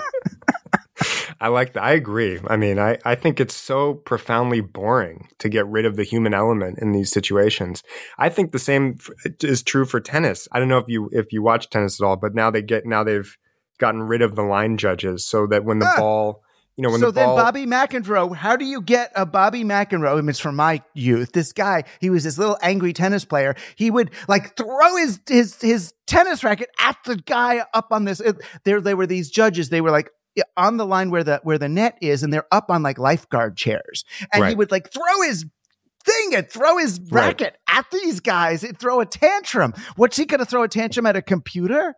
I like that. I agree. I mean, I, I think it's so profoundly boring to get rid of the human element in these situations. I think the same is true for tennis. I don't know if you if you watch tennis at all, but now they get now they've gotten rid of the line judges so that when the Ah. ball, you know, when so the ball then Bobby McEnroe, how do you get a Bobby McEnroe? I mean, it's from my youth. This guy, he was this little angry tennis player. He would like throw his his his tennis racket at the guy up on this. It, there, there were these judges. They were like on the line where the where the net is, and they're up on like lifeguard chairs. And he would like throw his thing and throw his Right. racket at these guys and throw a tantrum. What's he going to throw a tantrum at a computer?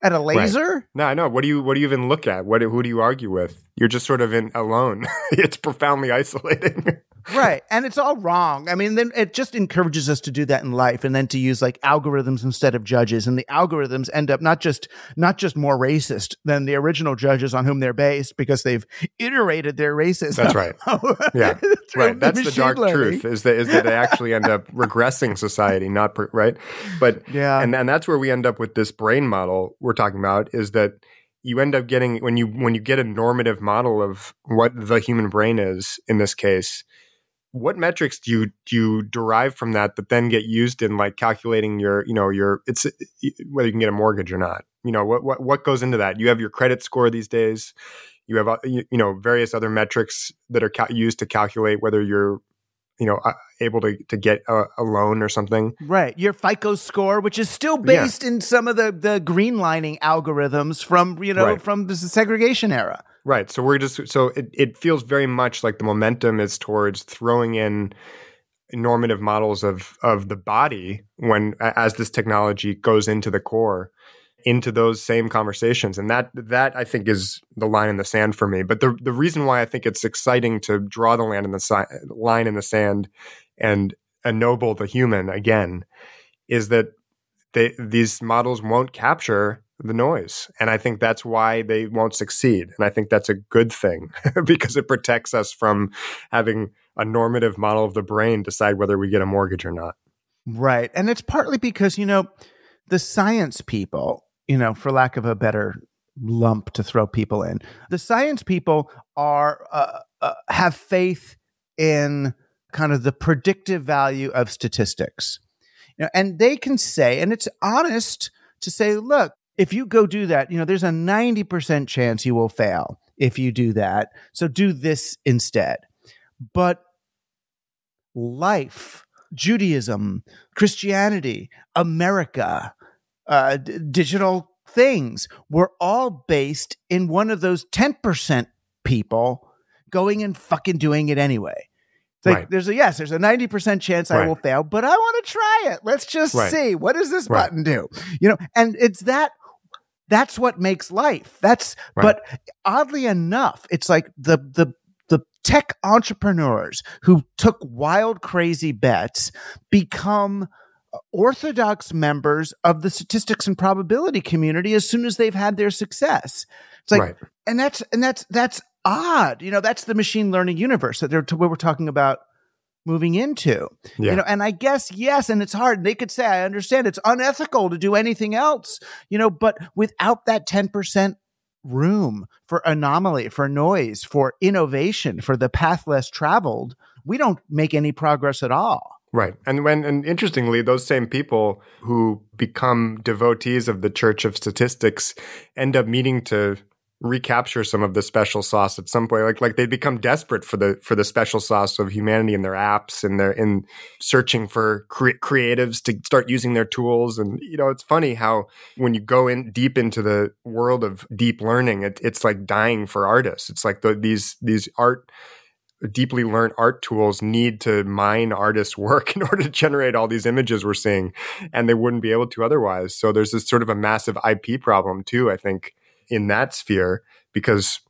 At a laser? No, I know. What do you what do you even look at? What who do you argue with? You're just sort of in alone. <laughs> it's profoundly isolating. <laughs> right and it's all wrong i mean then it just encourages us to do that in life and then to use like algorithms instead of judges and the algorithms end up not just not just more racist than the original judges on whom they're based because they've iterated their racism That's right. <laughs> Yeah, right. That's the dark learning. truth is that is that they actually end up regressing society, not per, right. But Yeah. and and that's where we end up with this brain model we're talking about is that you end up getting when you when you get a normative model of what the human brain is in this case. What metrics do you do you derive from that that then get used in like calculating your you know your it's whether you can get a mortgage or not you know what what what goes into that you have your credit score these days you have uh, you, know various other metrics that are cal- used to calculate whether you're you know uh, able to to get a, a loan or something Right. Your FICO score, which is still Yeah. based in some of the, the greenlining algorithms from, you know, Right. from the segregation era. Right so we're just so it, it feels very much like the momentum is towards throwing in normative models of of the body when as this technology goes into the core into those same conversations. And that that I think is the line in the sand for me. But the the reason why I think it's exciting to draw the line in the si- line in the sand and ennoble the human again is that they these models won't capture the noise and I think that's why they won't succeed and I think that's a good thing <laughs> because it protects us from having a normative model of the brain decide whether we get a mortgage or not Right. And it's partly because, you know, the science people, you know, for lack of a better lump to throw people in, the science people are, uh, uh, have faith in kind of the predictive value of statistics. You know, and they can say, and it's honest to say, look, if you go do that, you know, there's a 90% chance you will fail if you do that. So do this instead. But life, Judaism, Christianity, America, uh, d- digital things were all based in one of those 10% people going and fucking doing it anyway. Like Right. there's a yes, there's a 90% chance I will fail, but I want to try it. Let's just Right. see what does this Right. button do? You know, and it's that that's what makes life. That's Right. but oddly enough, it's like the the the tech entrepreneurs who took wild crazy bets become orthodox members of the statistics and probability community as soon as they've had their success. It's like Right. and that's and that's that's odd. You know, that's the machine learning universe that they're what we're talking about moving into. Yeah. You know, and I guess yes, and it's hard. They could say, I understand it's unethical to do anything else, you know, but without that 10% room for anomaly, for noise, for innovation, for the path less traveled, we don't make any progress at all. Right. And when and interestingly, those same people who become devotees of the Church of Statistics end up needing to recapture some of the special sauce at some point. Like like they become desperate for the for the special sauce of humanity in their apps and they're in searching for cre- creatives to start using their tools. And you know, it's funny how when you go in deep into the world of deep learning, it, it's like dying for artists. It's like the, these these art deeply learned art tools need to mine artists' <laughs> work in order to generate all these images we're seeing, and they wouldn't be able to otherwise. So there's this sort of a massive IP problem too, I think, in that sphere, because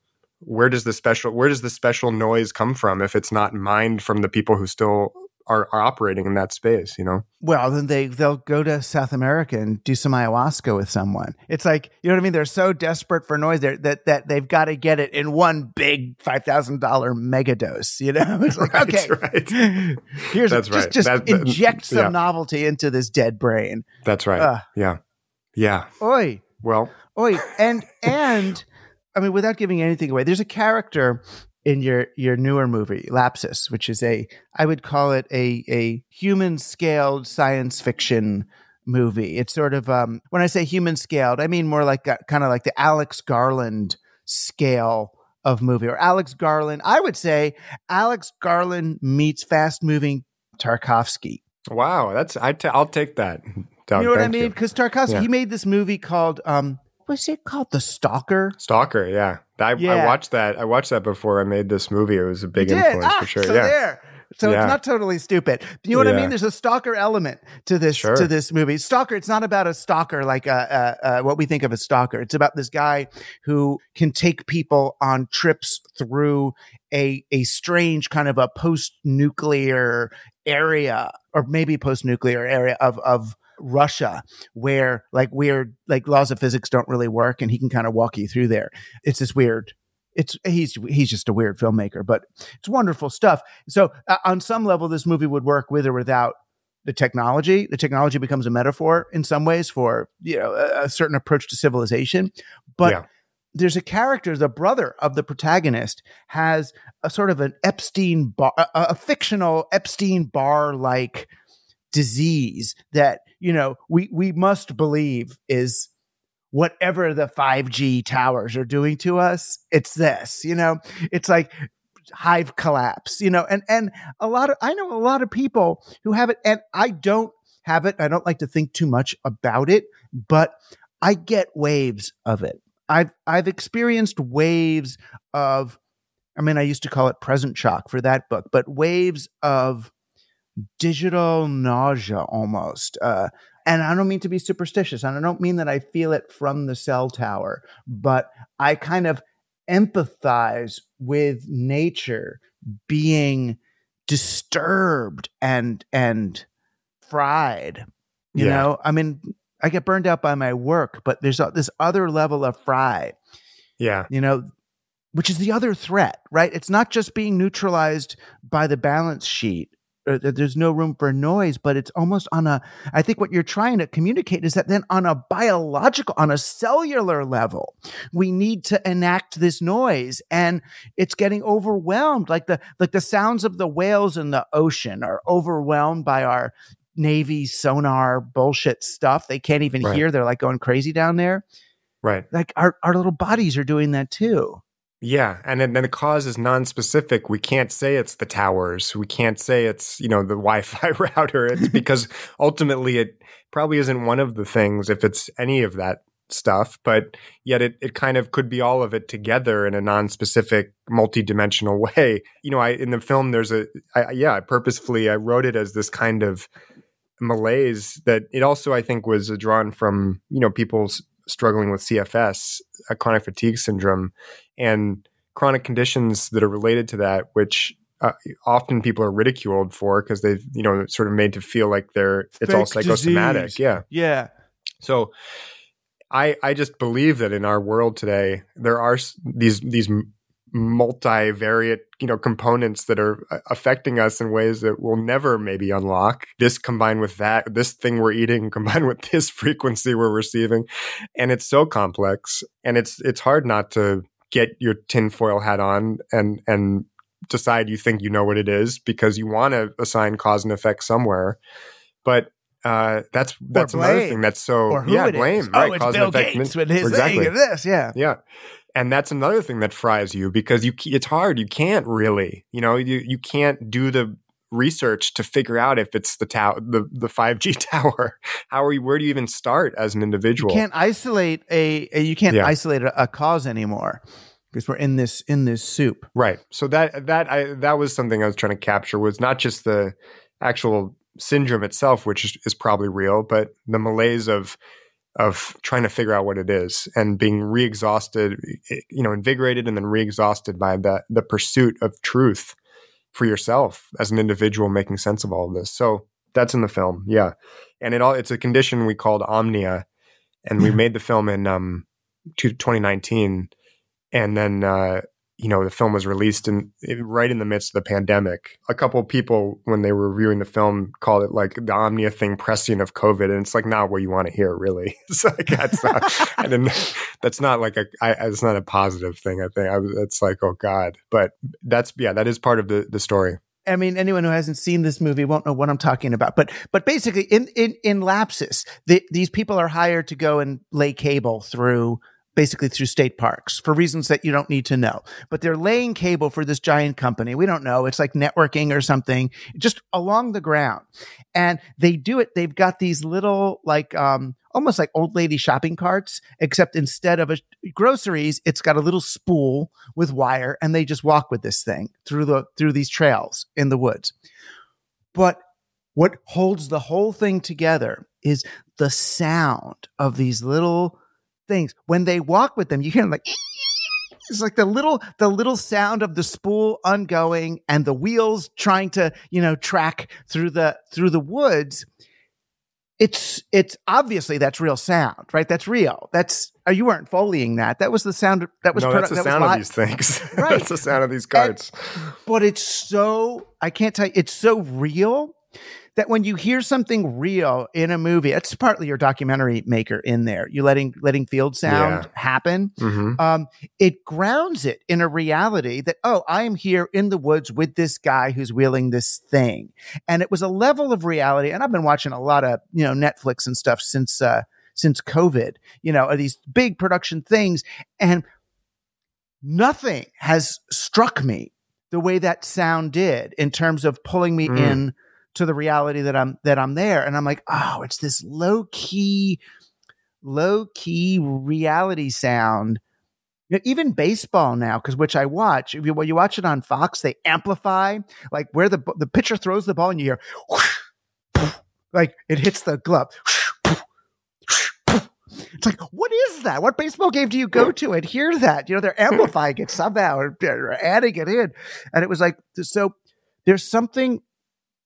where does the special where does the special noise come from if it's not mined from the people who still are, are operating in that space, you know? Well, then they they'll go to South America and do some ayahuasca with someone. It's like you know what I mean. They're so desperate for noise there that that they've got to get it in one big five thousand dollar mega dose. You know, <laughs> it's like Right, okay, right. <laughs> here's That's just right. just That- that- inject some yeah. novelty into this dead brain. That's right. Ugh. yeah. Yeah. Oi, Well, oi, and and I mean, without giving anything away, there's a character in your your newer movie Lapsis, which is a I would call it a a human scaled science fiction movie. It's sort of um when I say human scaled, I mean more like kind of like the Alex Garland scale of movie or Alex Garland. I would say Alex Garland meets fast moving Tarkovsky. wow. That's I t- I'll take that. Doug, you know what I mean? Because Tarkovsky, Yeah. he made this movie called um what's it called? The Stalker. Stalker, yeah. I, Yeah. I watched that. I watched that before I made this movie. It was a big influence Ah, for sure. So yeah. there. So Yeah. it's not totally stupid. You know what I mean? There's a stalker element to this Sure. to this movie. Stalker. It's not about a stalker like uh, uh, uh, what we think of as stalker. It's about this guy who can take people on trips through a a strange kind of a post nuclear area, or maybe post nuclear area of of Russia, where like weird like laws of physics don't really work, and he can kind of walk you through there. It's this weird. It's he's he's just a weird filmmaker, but it's wonderful stuff. So uh, on some level, this movie would work with or without the technology. The technology becomes a metaphor in some ways for you know a, a certain approach to civilization, but. Yeah. There's a character, the brother of the protagonist, has a sort of an Epstein-Barr, a, a fictional Epstein-Barr like disease that you know we we must believe is whatever the 5G towers are doing to us, it's this, you know, it's like hive collapse, you know, and, and a lot of, I know a lot of people who have it and I don't have it. I don't like to think too much about it, but I get waves of it. I've, I've experienced waves of, I mean, I used to call it present shock for that book, but waves of digital nausea almost. Uh, and I don't mean to be superstitious, and I don't mean that I feel it from the cell tower, but I kind of empathize with nature being disturbed and and fried. You Yeah. know, I mean, I get burned out by my work, but there's a, this other level of fry Yeah. you know, which is the other threat, right? It's not just being neutralized by the balance sheet there's no room for noise, but it's almost on a, I think what you're trying to communicate is that then on a biological, on a cellular level, we need to enact this noise and it's getting overwhelmed. Like the, like the sounds of the whales in the ocean are overwhelmed by our Navy sonar bullshit stuff. They can't even Right. hear. They're like going crazy down there. Right. Like our, our little bodies are doing that too. Yeah, and then the cause is non-specific. We can't say it's the towers. We can't say it's you know the Wi-Fi <laughs> router. It's <laughs> because ultimately it probably isn't one of the things if it's any of that stuff. But yet it it kind of could be all of it together in a non-specific, multi-dimensional <laughs> way. You know, I in the film there's a I, yeah, I purposefully I wrote it as this kind of malaise that it also I think was drawn from you know people's struggling with CFS, a chronic fatigue syndrome, and chronic conditions that are related to that, which uh, often people are ridiculed for because they've you know sort of made to feel like they're it's all psychosomatic. disease. Yeah. Yeah. So I I just believe that in our world today there are these these multivariate you know components that are uh, affecting us in ways that we'll never maybe unlock this combined with that this thing we're eating <laughs> combined with this frequency we're receiving and it's so complex and it's it's hard not to get your tinfoil hat on and and decide you think you know what it is because you want to assign cause and effect somewhere but uh, that's that's another thing that's so yeah it is. blame Oh, right it's cause Bill and effect Gates min- with his exactly thing and this. Yeah. yeah and that's another thing that fries you because you it's hard you can't really you know you you can't do the research to figure out if it's the tower the the 5G <laughs> tower how are you where do you even start as an You individual can't isolate a, a- you can't Yeah. isolate a, a cause anymore because we're in this in this soup. Right. So that that I that was something I was trying to capture was not just the actual syndrome itself, which is, is probably real, but the malaise of of trying to figure out what it is and being re-exhausted, you know, invigorated and then re-exhausted by the the pursuit of truth for yourself as an individual, making sense of all of this. So that's in the film, yeah. And it all it's a condition we called omnia, and we <laughs> made the film in um, two- 2019 and then uh, you know the film was released in right in the midst of the pandemic. A couple of people, when they were reviewing the film, called it like the Omnia thing prescient of COVID, and it's like not what you want to hear, really. <laughs> It's like that's not, I didn't, that's not like a, I, it's not a positive thing. I think I it's like oh god, but that's yeah, that is part of the the story. I mean, anyone who hasn't seen this movie won't know what I'm talking about. But but basically, in in in Lapsis, the, these people are hired to go and lay cable through basically through state parks for reasons that you don't need to know. But they're laying cable for this giant company. We don't know. It's like networking or something, just along the ground. And they do it. They've got these little like um almost like old lady shopping carts, except instead of a groceries, it's got a little spool with wire, and they just walk with this thing through the through these trails in the woods. But what holds the whole thing together is the sound of these little things. When they walk with them, you hear them like <laughs> it's like the little the little sound of the spool ungoing and the wheels trying to, you know, track through the through the woods. It's it's obviously that's real sound, right? That's real. That's oh, you weren't foleying that. That was the sound that was no, produ- that's the that sound of these things. <laughs> Right. that's the sound of these cards. but it's so I can't tell you, it's so real that when you hear something real in a movie, it's partly your documentary maker in there. You letting letting field sound Yeah. happen. hmm Um, it grounds it in a reality that oh, I am here in the woods with this guy who's wheeling this thing, and it was a level of reality. And I've been watching a lot of you know Netflix and stuff since uh, since COVID. You know, these big production things, and nothing has struck me the way that sound did in terms of pulling me Mm. in to the reality that I'm that I'm there and I'm like oh it's this low key low key reality sound You know, even baseball now because which I watch if you when you watch it on Fox they amplify like where the the pitcher throws the ball and you hear whoosh, <laughs> like it hits the glove it's like, what is that? What baseball game do you go to and hear that? You know, they're amplifying it somehow or, or adding it in. And it was like, so there's something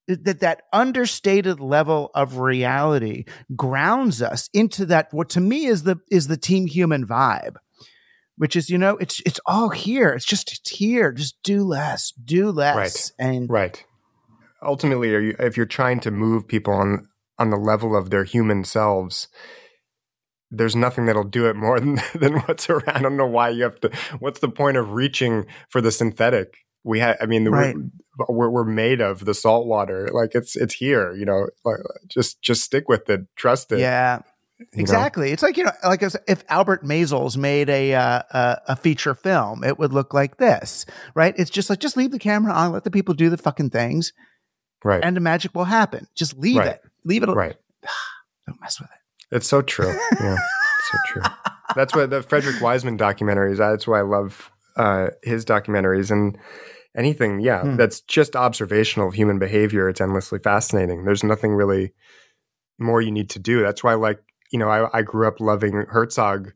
that that understated level of reality grounds us into that what to me is the is the team human vibe which is you know it's it's all here it's just it's here just do less do less right. and Right. ultimately, are you, if you're trying to move people on on the level of their human selves, there's nothing that'll do it more <laughs> than than what's around. I don't know why you have to. What's the point of reaching for the synthetic? We had I mean, Right. we're, we're we're made of the salt water. Like it's it's here. You know, like, just just stick with it. Trust it. Yeah. know? Exactly. It's like you know, like if Albert Maysles made a, uh, a a feature film, it would look like this, right? It's just like just leave the camera on, let the people do the fucking things, Right. and the magic will happen. Just leave Right. it, leave it. al- right. <sighs> Don't mess with it. It's so true. Yeah, <laughs> it's so true. That's what the Frederick Wiseman documentaries. That's why I love uh, his documentaries and anything. Yeah, Hmm. that's just observational of human behavior. It's endlessly fascinating. There's nothing really more you need to do. That's why, like you know, I, I grew up loving Herzog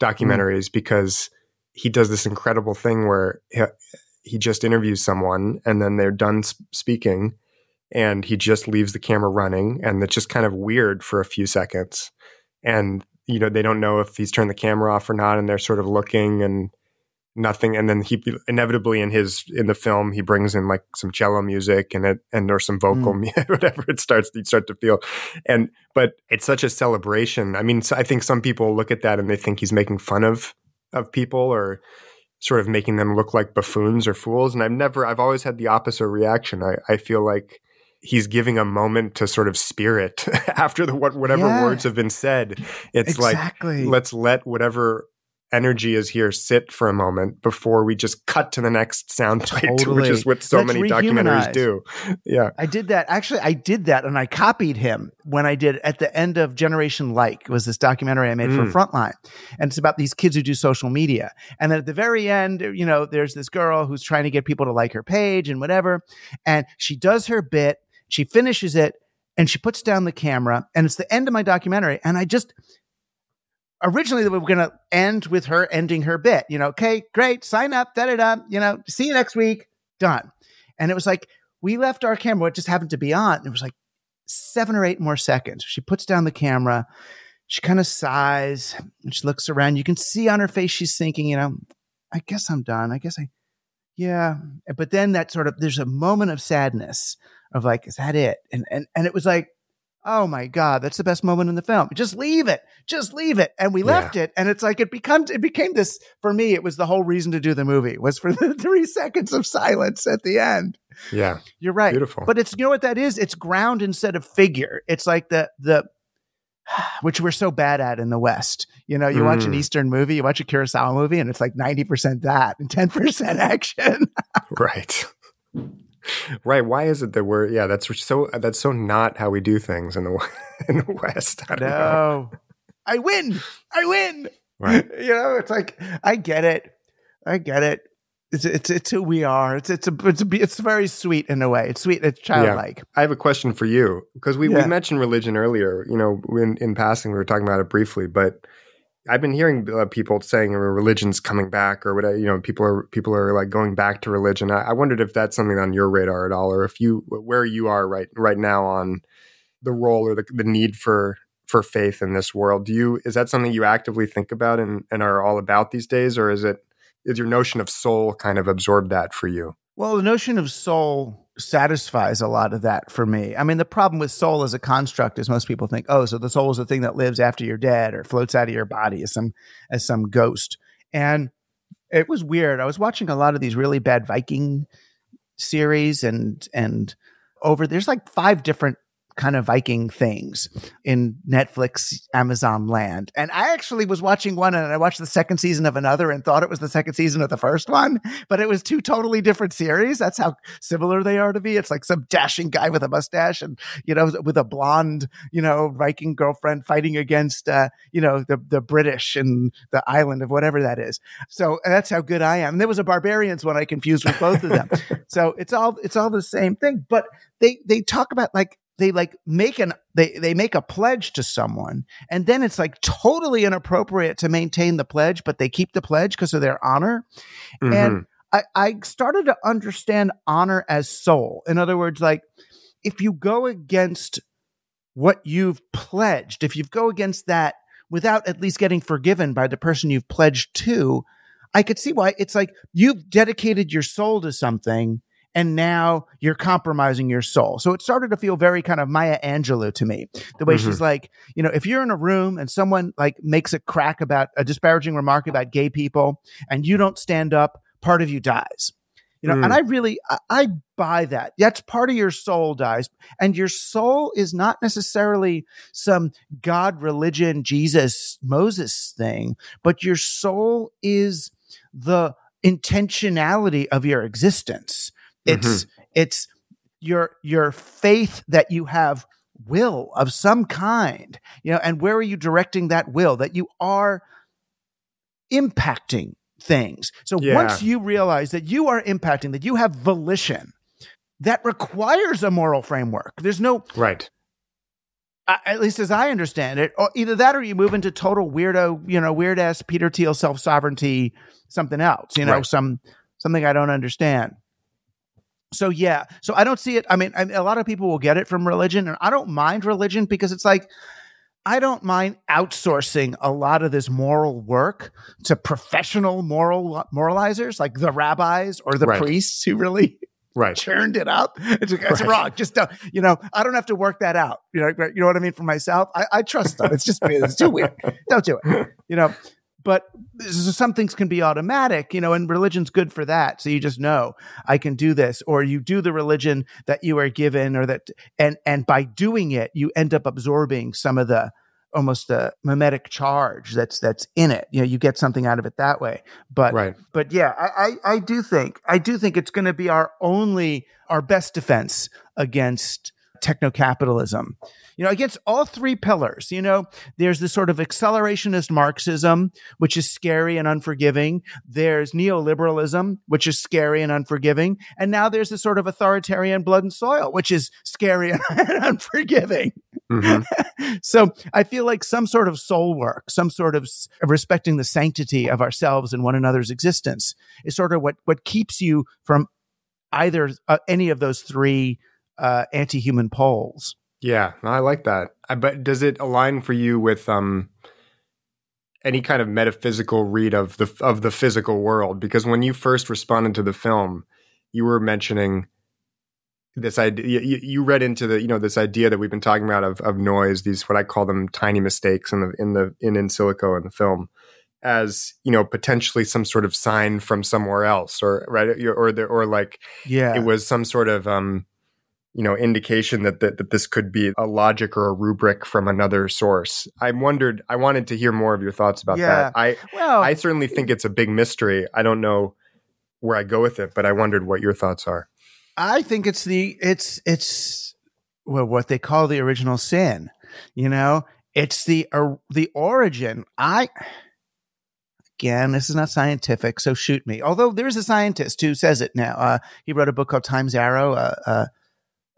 documentaries because he does this incredible thing where he, he just interviews someone and then they're done s- speaking and he just leaves the camera running and it's just kind of weird for a few seconds and you know they don't know if he's turned the camera off or not and they're sort of looking and nothing and then he inevitably in his in the film he brings in like some cello music and it and or some vocal mm. music <laughs> whatever it starts you start to feel. And but it's such a celebration. I mean so i think some people look at that and they think he's making fun of of people or sort of making them look like buffoons or fools and i've never i've always had the opposite reaction. I i feel like he's giving a moment to sort of spirit <laughs> after the what whatever Yeah. words have been said. It's Exactly. like let's let whatever energy is here sit for a moment before we just cut to the next soundbite <laughs> which is what so Let's many documentaries do yeah I did that. Actually, I did that and I copied him when I did at the end of Generation Like was this documentary I made Mm. for Frontline. And it's about these kids who do social media. And then at the very end, you know, there's this girl who's trying to get people to like her page and whatever. And she does her bit, she finishes it, and she puts down the camera. And it's the end of my documentary. And I just originally we were going to end with her ending her bit. You know, okay, great, sign up, da da da. You know, see you next week. Done. And it was like we left our camera. It just happened to be on. and It was like seven or eight more seconds. She puts down the camera. She kind of sighs and she looks around. You can see on her face she's thinking, you know, I guess I'm done. I guess I, yeah. But then that sort of there's a moment of sadness of like, is that it? And and and it was like, oh my god, that's the best moment in the film. Just leave it, just leave it. And we left it, and it's like it becomes it became this for me. It was the whole reason to do the movie was for the <laughs> three seconds of silence at the end. yeah You're right. Beautiful. But it's you know what that is? It's ground instead of figure. It's like the the <sighs> which we're so bad at in the West. You know, you watch an Mm. Eastern movie, you watch a Kurosawa movie, and it's like 90% that and 10% action. <laughs> right right why is it that we're yeah that's so that's so not how we do things in the <laughs> in the west i don't know no. I win. I win. Right. <laughs> You know, it's like I get it. I get it. It's it's it's who we are. It's it's a, it's a, it's very sweet in a way. It's sweet. It's childlike. I have a question for you because we, Yeah. we mentioned religion earlier. You know, in, in passing, we were talking about it briefly, but I've been hearing uh, people saying religion's coming back, or whatever. You know, people are people are like going back to religion. I, I wondered if that's something on your radar at all, or if you where you are right right now on the role or the, the need for for faith in this world. Do you is that something you actively think about and, and are all about these days, or is it is your notion of soul kind of absorbed that for you? Well, the notion of soul satisfies a lot of that for me. I mean, the problem with soul as a construct is most people think, oh, so the soul is the thing that lives after you're dead or floats out of your body as some as some ghost. And it was weird. I was watching a lot of these really bad Viking series and and over there's like five different kind of Viking things in Netflix, Amazon land. And I actually was watching one and I watched the second season of another and thought it was the second season of the first one, but it was two totally different series. That's how similar they are to me. It's like some dashing guy with a mustache and, you know, with a blonde, you know, Viking girlfriend fighting against, uh, you know, the, the British and the island of whatever that is. So that's how good I am. And there was a barbarians one I confused with both of them. <laughs> so it's all, it's all the same thing, but they, they talk about like, they like make an they they make a pledge to someone and then it's like totally inappropriate to maintain the pledge but they keep the pledge because of their honor Mm-hmm. and I, I started to understand honor as soul in other words like if you go against what you've pledged if you go against that without at least getting forgiven by the person you've pledged to i could see why it's like you've dedicated your soul to something and now you're compromising your soul. So it started to feel very kind of Maya Angelou to me. The way she's mm-hmm. like, you know, if you're in a room and someone like makes a crack about a disparaging remark about gay people and you don't stand up, part of you dies. You know, and mm. I really I, I buy that. That's part of your soul dies. And your soul is not necessarily some God, religion, Jesus, Moses thing, but your soul is the intentionality of your existence. It's it's your your faith that you have will of some kind, you know, and where are you directing that will that you are impacting things. So Yeah. once you realize that you are impacting, that you have volition, that requires a moral framework. There's no Right. uh, at least as I understand it, or either that or you move into total weirdo, you know, weird ass Peter Thiel self sovereignty, something else, you know, Right. some something I don't understand. So yeah, so I don't see it. I mean, I, a lot of people will get it from religion, and I don't mind religion because it's like I don't mind outsourcing a lot of this moral work to professional moral moralizers like the rabbis or the Right. priests who really <laughs> Right. churned it up. <laughs> It's, it's Right. wrong. Just don't, you know, I don't have to work that out. You know, you know what I mean for myself. I, I trust them. It's just it's too weird. Don't do it. You know, but some things can be automatic, you know, and religion's good for that. So you just know I can do this, or you do the religion that you are given, or that, and and by doing it, you end up absorbing some of the almost the mimetic charge that's that's in it. You know, you get something out of it that way. But Right. but yeah, I, I, I do think I do think it's going to be our only our best defense against techno capitalism. You know, against all three pillars. You know, there's this sort of accelerationist Marxism, which is scary and unforgiving. There's neoliberalism, which is scary and unforgiving, and now there's this sort of authoritarian blood and soil, which is scary <laughs> and unforgiving Mhm. <laughs> so I feel like some sort of soul work, some sort of s- respecting the sanctity of ourselves and one another's existence is sort of what what keeps you from either uh, any of those three uh, anti-human poles. Yeah, I like that. I, but does it align for you with um any kind of metaphysical read of the of the physical world? Because when you first responded to the film, you were mentioning this idea. You, you read into the you know this idea that we've been talking about of of noise. These what I call them tiny mistakes in the in the in in silico in the film. As you know, potentially some sort of sign from somewhere else, or right, or the, or like Yeah, it was some sort of um you know indication that, that that this could be a logic or a rubric from another source i wondered i wanted to hear more of your thoughts about Yeah. that i well, i certainly think it's a big mystery i don't know where i go with it but i wondered what your thoughts are I think it's the it's it's well what they call the original sin. You know, it's the uh, the origin. I again, this is not scientific, so shoot me. Although there's a scientist who says it now. Uh, he wrote a book called Time's Arrow. Uh, uh,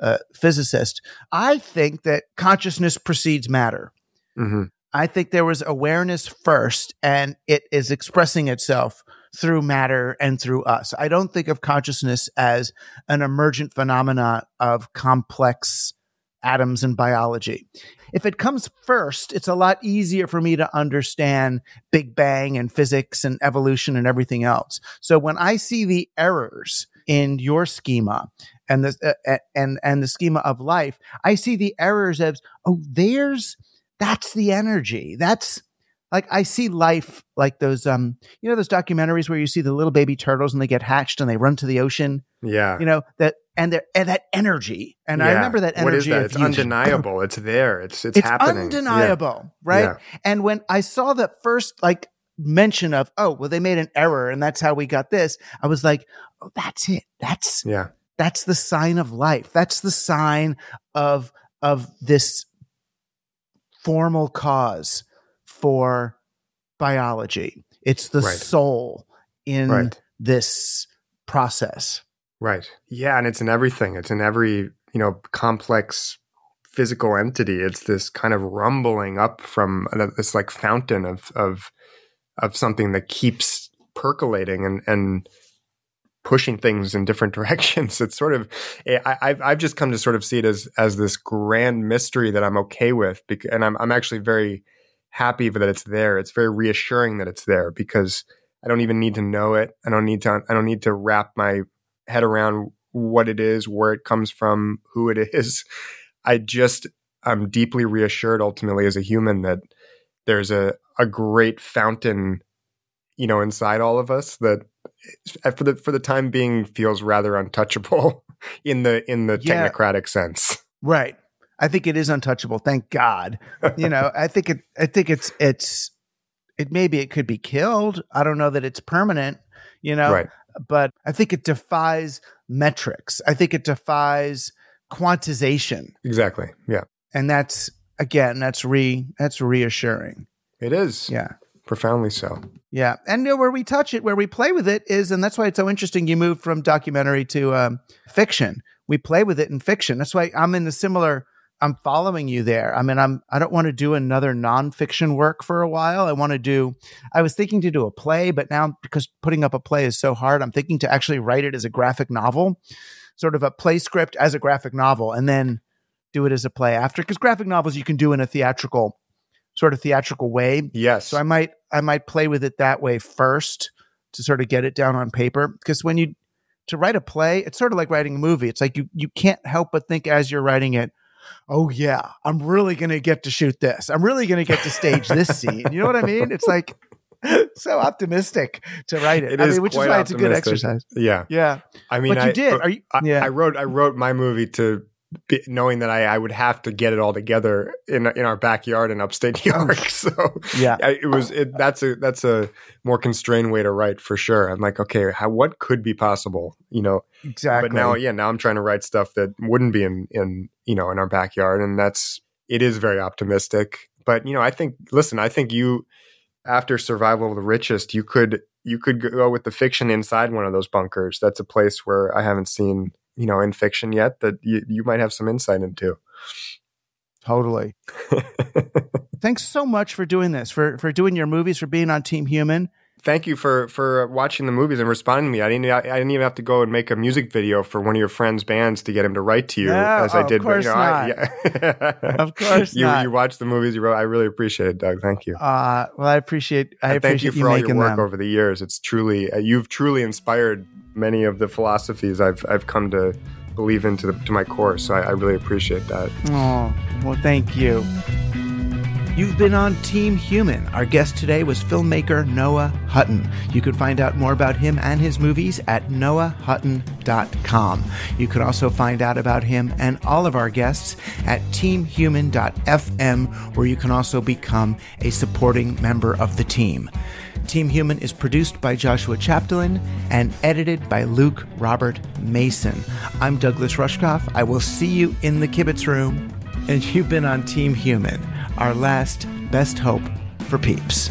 uh, physicist. I think that consciousness precedes matter. hmm I think there was awareness first, and it is expressing itself through matter and through us. I don't think of consciousness as an emergent phenomena of complex atoms and biology. If it comes first, it's a lot easier for me to understand Big Bang and physics and evolution and everything else. So when I see the errors in your schema and the uh, and and the schema of life, I see the errors as oh, there's that's the energy. That's like I see life like those um you know those documentaries where you see the little baby turtles and they get hatched and they run to the ocean, yeah you know, that and they're and that energy. And I remember that energy what is that it's undeniable it's there it's it's, happening. it's happening undeniable, right? Yeah. And when I saw the first like mention of, oh, well, they made an error and that's how we got this, I was like, oh, that's it. That's yeah that's the sign of life. That's the sign of of this formal cause for biology. It's the Right. soul in Right. this process. Right. Yeah, and it's in everything. It's in every, you know, complex physical entity. It's this kind of rumbling up from this like fountain of of of something that keeps percolating and and pushing things in different <laughs> directions. It's sort of eh, I, I've I've just come to sort of see it as as this grand mystery that I'm okay with, because, and I'm I'm actually very happy that it's there. It's very reassuring that it's there because I don't even need to know it. I don't need to I don't need to wrap my head around what it is, where it comes from, who it <laughs> is. I just I'm deeply reassured ultimately as a human that there's a a great fountain, you know, inside all of us that Uh, for the for the time being feels rather untouchable <laughs> in the in the Yeah. technocratic sense. Right. I think it is untouchable. Thank God. You know, I think it. I think it's it's it. Maybe it could be killed. I don't know that it's permanent. You know, Right. but I think it defies metrics. I think it defies quantization, Exactly. Yeah. and that's again that's re that's reassuring. It is. Yeah. Profoundly so. Yeah, and you know, where we touch it, where we play with it is, and that's why it's so interesting. You move from documentary to um, fiction. We play with it in fiction. That's why I'm in the similar. I'm following you there. I mean, I'm. I don't want to do another nonfiction work for a while. I want to do. I was thinking to do a play, but now because putting up a play is so hard, I'm thinking to actually write it as a graphic novel, sort of a play script as a graphic novel, and then do it as a play after. Because graphic novels you can do in a theatrical, sort of theatrical way. Yes. So I might I might play with it that way first to sort of get it down on paper because when you to write a play, it's sort of like writing a movie. It's like you you can't help but think as you're writing it, "Oh yeah, I'm really going to get to shoot this. I'm really going to get to stage this <laughs> scene." You know what I mean? It's like <laughs> so optimistic to write it. It I is mean, which is why it's a good exercise. Yeah. Yeah. I mean, But you I, did. Uh, Are you- I, yeah. I wrote I wrote my movie to knowing that I, I would have to get it all together in in our backyard in upstate New oh. York. <laughs> So Oh. Yeah. I, it was it, that's a that's a more constrained way to write for sure. I'm like, okay, how what could be possible, you know? Exactly. But now, yeah, now I'm trying to write stuff that wouldn't be in in you know in our backyard, and that's it is very optimistic. But you know, I think listen, I think you after survival of the richest, you could you could go with the fiction inside one of those bunkers. That's a place where I haven't seen you know in fiction yet that you, you might have some insight into. Totally. <laughs> Thanks so much for doing this, for for doing your movies, for being on Team Human. Thank you for for watching the movies and responding to me. I didn't I, I didn't even have to go and make a music video for one of your friends' bands to get him to write to you No, as I did. of course I, not. yeah. Of course <laughs> you not. you watched the movies you wrote. I really appreciate it, Doug. Thank you. Uh, well, I appreciate I And thank you for all your work them. over the years. It's truly uh, you've truly inspired many of the philosophies I've I've come to believe into the, to my core. So I, I really appreciate that. Oh, well, thank you. You've been on Team Human. Our guest today was filmmaker Noah Hutton. You can find out more about him and his movies at noahhutton.com. You can also find out about him and all of our guests at teamhuman.fm, where you can also become a supporting member of the team. Team Human is produced by Joshua Chapdelaine and edited by Luke Robert Mason. I'm Douglas Rushkoff. I will see you in the kibitz room. And you've been on Team Human, our last best hope for peeps.